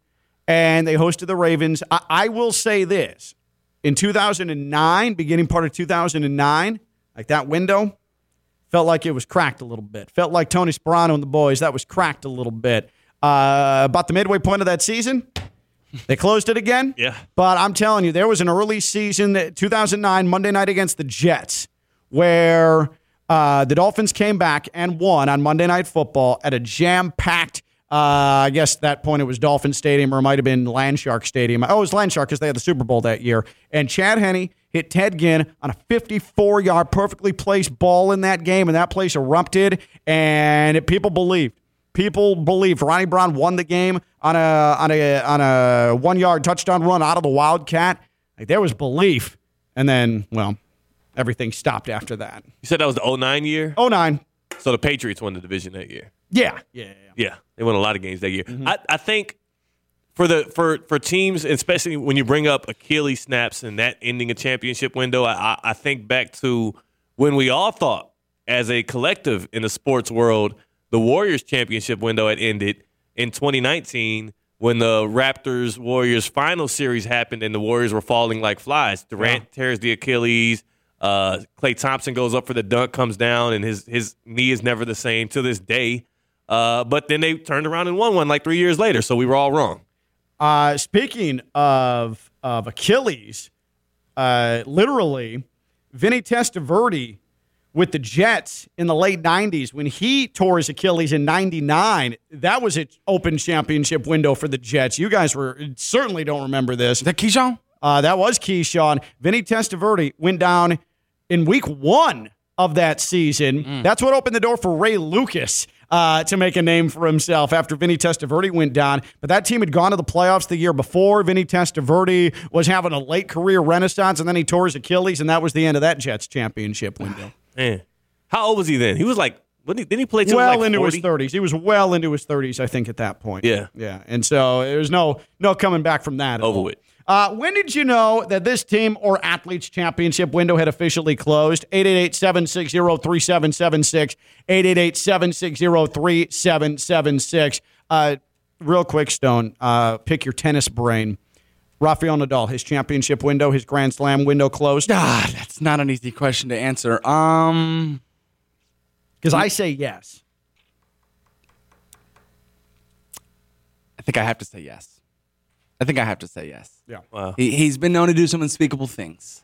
and they hosted the Ravens. I, I will say this: in 2009, beginning part of 2009, like that window felt like it was cracked a little bit. Felt like Tony Sparano and the boys that was cracked a little bit. Uh, about the midway point of that season, they closed it again. Yeah. But I'm telling you, there was an early season, 2009 Monday night against the Jets, where uh, the Dolphins came back and won on Monday Night Football at a jam-packed. Uh, I guess at that point it was Dolphin Stadium or it might have been Landshark Stadium. Oh, it was Landshark because they had the Super Bowl that year. And Chad Henne hit Ted Ginn on a 54 yard, perfectly placed ball in that game, and that place erupted, and it, people believed. People believed Ronnie Brown won the game on a on a on a one yard touchdown run out of the Wildcat. Like there was belief, and then well, everything stopped after that. You said that was the 09 year? Oh nine. So the Patriots won the division that year. Yeah. Yeah. yeah. Yeah, they won a lot of games that year. Mm-hmm. I, I think for the for for teams, especially when you bring up Achilles snaps and that ending a championship window, I, I, I think back to when we all thought, as a collective in the sports world, the Warriors championship window had ended in 2019 when the Raptors Warriors final series happened and the Warriors were falling like flies. Durant tears the Achilles. Uh, Klay Thompson goes up for the dunk, comes down, and his his knee is never the same to this day. Uh, but then they turned around and won one like three years later, so we were all wrong. Uh, speaking of of Achilles, uh, literally, Vinny Testaverde with the Jets in the late '90s when he tore his Achilles in '99. That was an open championship window for the Jets. You guys were certainly don't remember this. that Keyshawn? Uh, that was Keyshawn. Vinny Testaverde went down in week one of that season. That's what opened the door for Ray Lucas uh, to make a name for himself after Vinny Testaverde went down. But that team had gone to the playoffs the year before. Vinny Testaverde was having a late career renaissance, and then he tore his Achilles, and that was the end of that Jets championship window. Man, how old was he then? He was like, he, didn't he play till well like into 40? his 30s. He was well into his 30s, I think, at that point. Yeah. Yeah. And so there's no no coming back from that. at Over all. with. Uh, when did you know that this team or athletes championship window had officially closed? 888-760-3776. 888-760-3776. Uh, real quick, Stone, uh, pick your tennis brain. Rafael Nadal, his championship window, his Grand Slam window closed? God, that's not an easy question to answer. Um, Because I say yes. I think I have to say yes. I think I have to say yes. Yeah. Wow. He, he's been known to do some unspeakable things,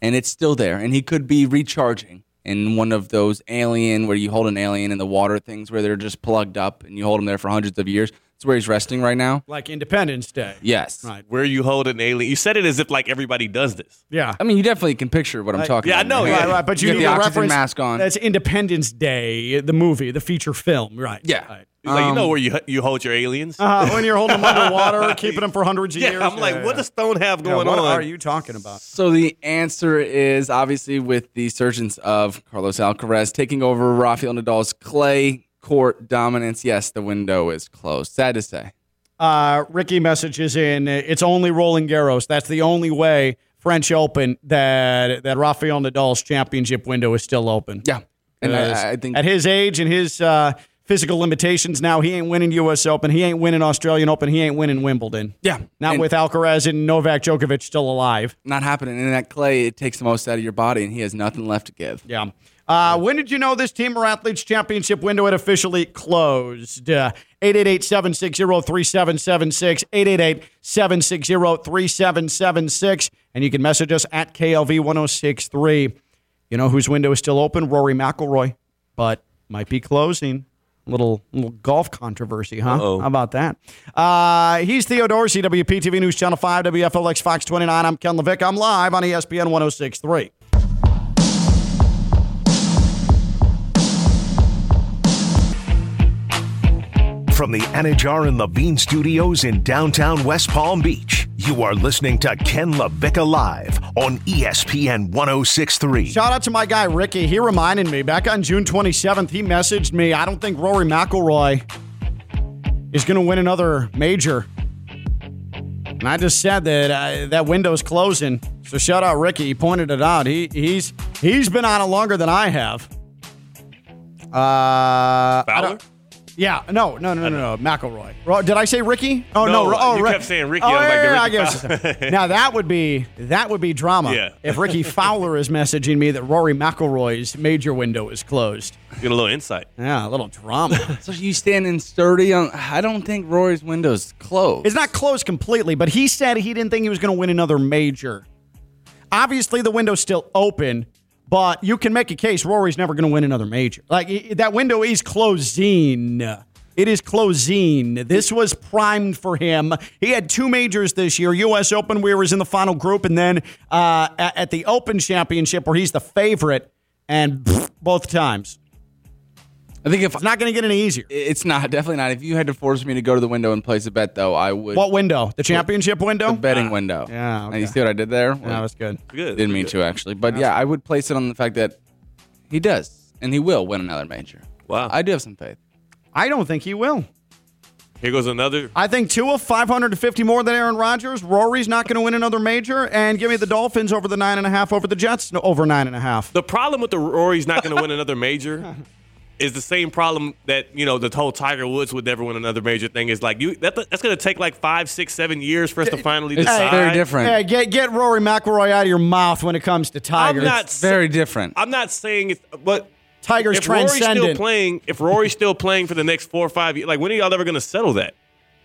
and it's still there. And he could be recharging in one of those alien, where you hold an alien in the water things, where they're just plugged up and you hold them there for hundreds of years. It's where he's resting right now. Like Independence Day. Yes. Right. Where you hold an alien. You said it as if like everybody does this. Yeah. I mean, you definitely can picture what I'm talking yeah, I about. know, right? yeah. Right, right, but you, get need the a oxygen reference. mask on. That's Independence Day, the movie, the feature film, right? Yeah. Right. Like, you know Um, where you you hold your aliens. Uh, when you're holding them underwater, keeping them for hundreds of yeah, years. I'm like, what does Stone have yeah, going what on? are you talking about? So the answer is obviously with the surgence of Carlos Alcaraz taking over Rafael Nadal's clay court dominance. Yes, the window is closed. Sad to say. Uh, Ricky messages in. It's only Roland Garros. That's the only way French Open that that Rafael Nadal's championship window is still open. Yeah, and I, I think at his age and his uh, physical limitations now, he ain't winning U.S. Open. He ain't winning Australian Open. He ain't winning Wimbledon. yeah, Not and with Alcaraz and Novak Djokovic still alive. not happening. And that clay, it takes the most out of your body, and he has nothing left to give. Yeah. Uh, when did you know this team or athletes championship window had officially closed? Uh, 888-760-3776, 888-760-3776, and you can message us at KLV1063. You know whose window is still open? Rory McIlroy, but might be closing. Little little golf controversy, huh? Uh-oh. How about that? Uh, he's Theo Dorsey, WPTV News Channel 5, WFLX Fox 29. I'm Ken LaVicka. I'm live on ESPN 1063. From the Anidjar and Levine studios in downtown West Palm Beach, you are listening to Ken LaVicka Live on ESPN 1063. Shout out to my guy Ricky. He reminded me back on June 27th. He messaged me. I don't think Rory McIlroy is going to win another major. And I just said that uh, that window's closing. So shout out Ricky. He pointed it out. He he's he's been on it longer than I have. Uh, I Fowler? don't- yeah, no, no, no, no, no, McIlroy. Ro- Did I say Ricky? Oh no, No, Ro- oh, you Ri- kept saying Ricky. Oh, I was yeah, like, the yeah, I Ricky guess. Fowler. now that would be that would be drama. Yeah. If Ricky Fowler is messaging me that Rory McIlroy's major window is closed. Get a little insight. Yeah, a little drama. So you standing sturdy on. I don't think Rory's window's closed. it's not closed completely, but he said he didn't think he was going to win another major. Obviously, the window's still open, but you can make a case Rory's never going to win another major. Like that window is closing. It is closing. This was primed for him. He had two majors this year: U.S. Open, where he was in the final group, and then uh, at, at the Open Championship, where he's the favorite, and both times I think if It's not going to get any easier. it's not definitely not. If you had to force me to go to the window and place a bet, though, I would. What window? The championship window? the betting ah, window. yeah, And you okay. see what I did there? Yeah, was good. Good. Didn't mean to actually, but yeah, I would place it on the fact that he does and he will win another major. Wow. I do have some faith. I don't think he will. Here goes another. I think Tua 550 more than Aaron Rodgers. Rory's not going to win another major, and give me the Dolphins over the nine and a half over the Jets. No, over nine and a half. The problem with the Rory's not going to win another major is the same problem that you know the whole Tiger Woods would never win another major thing. Is like you that, that's going to take like five, six, seven years for us to finally It's decide. very different. Hey, get get Rory McIlroy out of your mouth when it comes to Tiger. I'm not. It's very different. I'm not saying it's but. Tiger's if Rory's still transcendent. playing, if Rory's still playing for the next four or five years, like when are y'all ever going to settle that?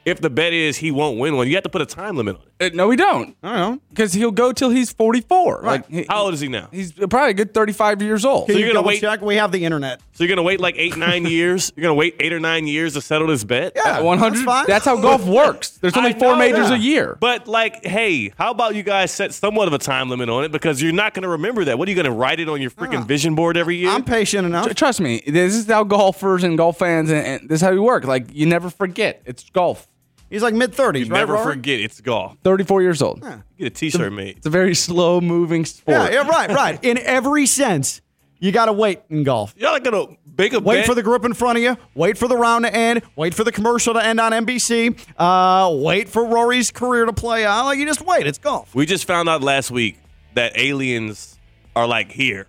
If the bet is he won't win one, you have to put a time limit on it. Uh, no, we don't. I don't know. Because he'll go till he's 44. Like he- How old is he now? He's probably a good 35 years old. Can So you you're gonna wait- check? We have the internet. So you're gonna wait like eight, nine years? You're gonna wait eight or nine years to settle this bet? Yeah, At 100. that's. That's how golf works. There's only I four know majors that. a year. But like, hey, how about you guys set somewhat of a time limit on it because you're not gonna remember that. What are you gonna write it on your freaking vision board every year? I'm patient enough. Tr- Trust me, this is how golfers and golf fans and, and this is how we work. Like you never forget. It's golf. He's like mid 30s, you right? never Rory? forget it's golf. 34 years old. You get a T-shirt mate. It's a very slow moving sport. Yeah, yeah, right, right. In every sense, you got to wait in golf. Y'all are gonna make a Wait bet. for the group in front of you. Wait for the round to end. Wait for the commercial to end on NBC. Uh, wait for Rory's career to play out. Like you just wait. It's golf. We just found out last week that aliens are like here,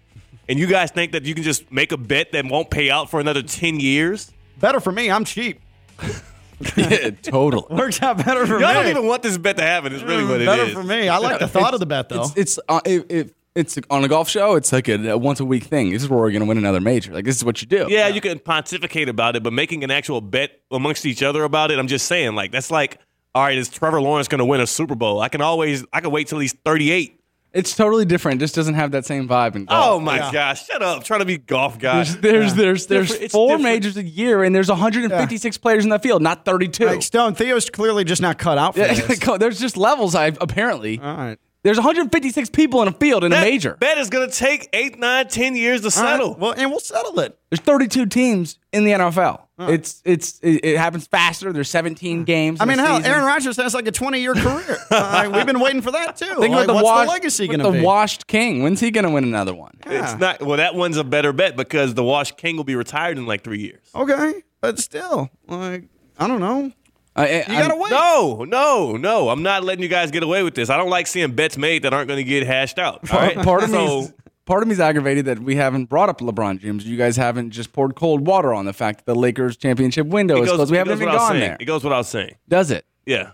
and you guys think that you can just make a bet that won't pay out for another ten years? Better for me. I'm cheap. Yeah, totally. Works out better for Y'all me. don't even want this bet to happen. It's really what it better is. for me. I like the thought of the bet though. It's it's uh, it, it, it's on a golf show. It's like a, a once a week thing. This is where we're gonna win another major. Like this is what you do. Yeah, you can pontificate about it, but making an actual bet amongst each other about it, I'm just saying, like that's like, all right, is Trevor Lawrence going to win a Super Bowl? I can always, I can wait till he's 38. It's totally different. It just doesn't have that same vibe in golf. Oh my gosh, shut up! trying to be golf guy. There's there's there's, there's Different- four different. majors a year, and there's 156 players in the field, not 32. like Stone Theo's clearly just not cut out for Yeah, this. there's just levels. I apparently All right. There's 156 people in a field in that a major. bet is going to take eight, nine, ten years to All right. settle. Well, and we'll settle it. There's 32 teams in the NFL. It's it's it, it happens faster. There's 17 games. I mean, hell, season. Aaron Rodgers has like a 20 year career. Uh, we've been waiting for that too. Think like, about the what's washed, the legacy going to be? the washed king. When's he going to win another one? It's not. Well, that one's a better bet because the washed King will be retired in like three years. okay, but still, like, I don't know. I, You gotta wait. No, no, no. I'm not letting you guys get away with this. I don't like seeing bets made that aren't going to get hashed out. All right. Part of so, me, part of me is aggravated that we haven't brought up LeBron James. You guys haven't just poured cold water on the fact that the Lakers championship window it is goes, closed. We it haven't goes even without gone saying. there. It goes without saying. Does it? Yeah.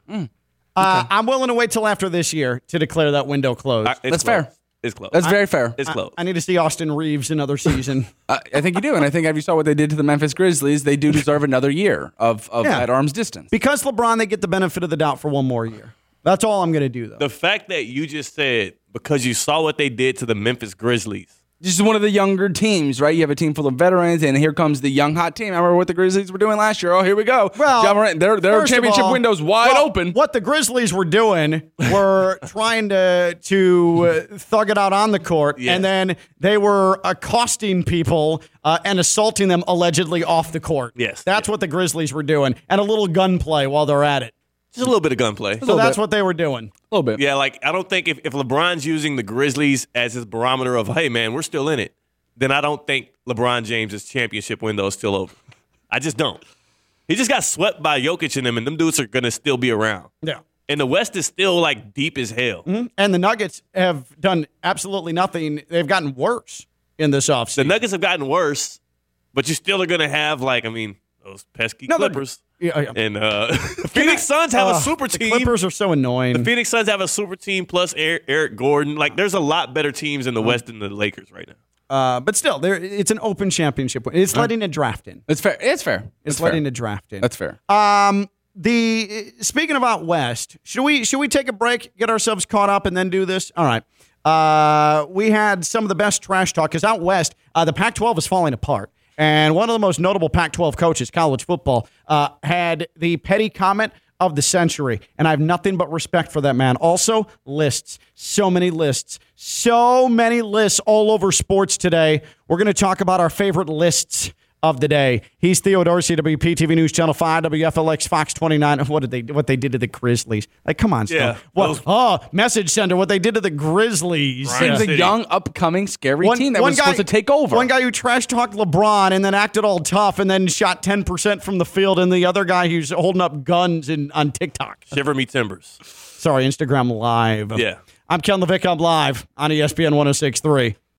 Uh, I'm willing to wait till after this year to declare that window closed. I- That's close. fair. It's close. That's very fair. it's close. I need to see Austin Reaves another season. I, I think you do, and I think if you saw what they did to the Memphis Grizzlies, they do deserve another year of, of Yeah. at arm's distance. because LeBron, they get the benefit of the doubt for one more year. That's all I'm going to do, though. the fact that you just said because you saw what they did to the Memphis Grizzlies. This is one of the younger teams, right? You have a team full of veterans, and here comes the young hot team. I remember what the Grizzlies were doing last year. Oh, here we go. Well, Ja Morant, their their championship all- window's wide well, open. What the Grizzlies were doing were trying to to uh, thug it out on the court, Yes. and then they were accosting people uh, and assaulting them allegedly off the court. Yes. that's what the Grizzlies were doing, and a little gunplay while they're at it. Just a little bit of gunplay. So that's what they were doing. a little bit. Yeah, like I don't think if, if LeBron's using the Grizzlies as his barometer of, hey man, we're still in it, then I don't think LeBron James's championship window is still over. I just don't. He just got swept by Jokic and them, and them dudes are gonna still be around. Yeah. And the West is still like deep as hell. Mm-hmm. And the Nuggets have done absolutely nothing. They've gotten worse in this offseason. The. Nuggets have gotten worse, but you still are gonna have like, I mean, those pesky No, they're- Clippers. Yeah, yeah. And uh, Phoenix Suns have Uh, a super the team. Clippers are so annoying. The Phoenix Suns have a super team plus Eric, Eric Gordon. Like, there's a lot better teams in the West than the Lakers right now. Uh, but still, there it's an open championship. It's letting a draft in. It's fair. It's fair. It's It's letting fair. a draft in. That's fair. Um, the speaking about West, should we should we take a break, get ourselves caught up, and then do this? All right. Uh, we had some of the best trash talk because out west, uh, the Pac-12 is falling apart, and one of the most notable Pac-12 coaches, college football, uh, had the petty comment of the century, and I have nothing but respect for that man. Also, lists, so many lists, so many lists all over sports today. We're going to talk about our favorite lists of the day. He's Theo Dorsey, WPTV News Channel 5, WFLX Fox 29. What did they what they did to the Grizzlies? Like, come on, Stone. Yeah, What, those- oh, message sender, what they did to the Grizzlies. Right. It's a young, upcoming, scary team that was supposed to take over. One guy who trash talked LeBron and then acted all tough and then shot 10% from the field, and the other guy who's holding up guns in, on TikTok. Shiver me timbers. Sorry, Instagram Live. Yeah. I'm Ken LaVicka. I'm live on ESPN 1063.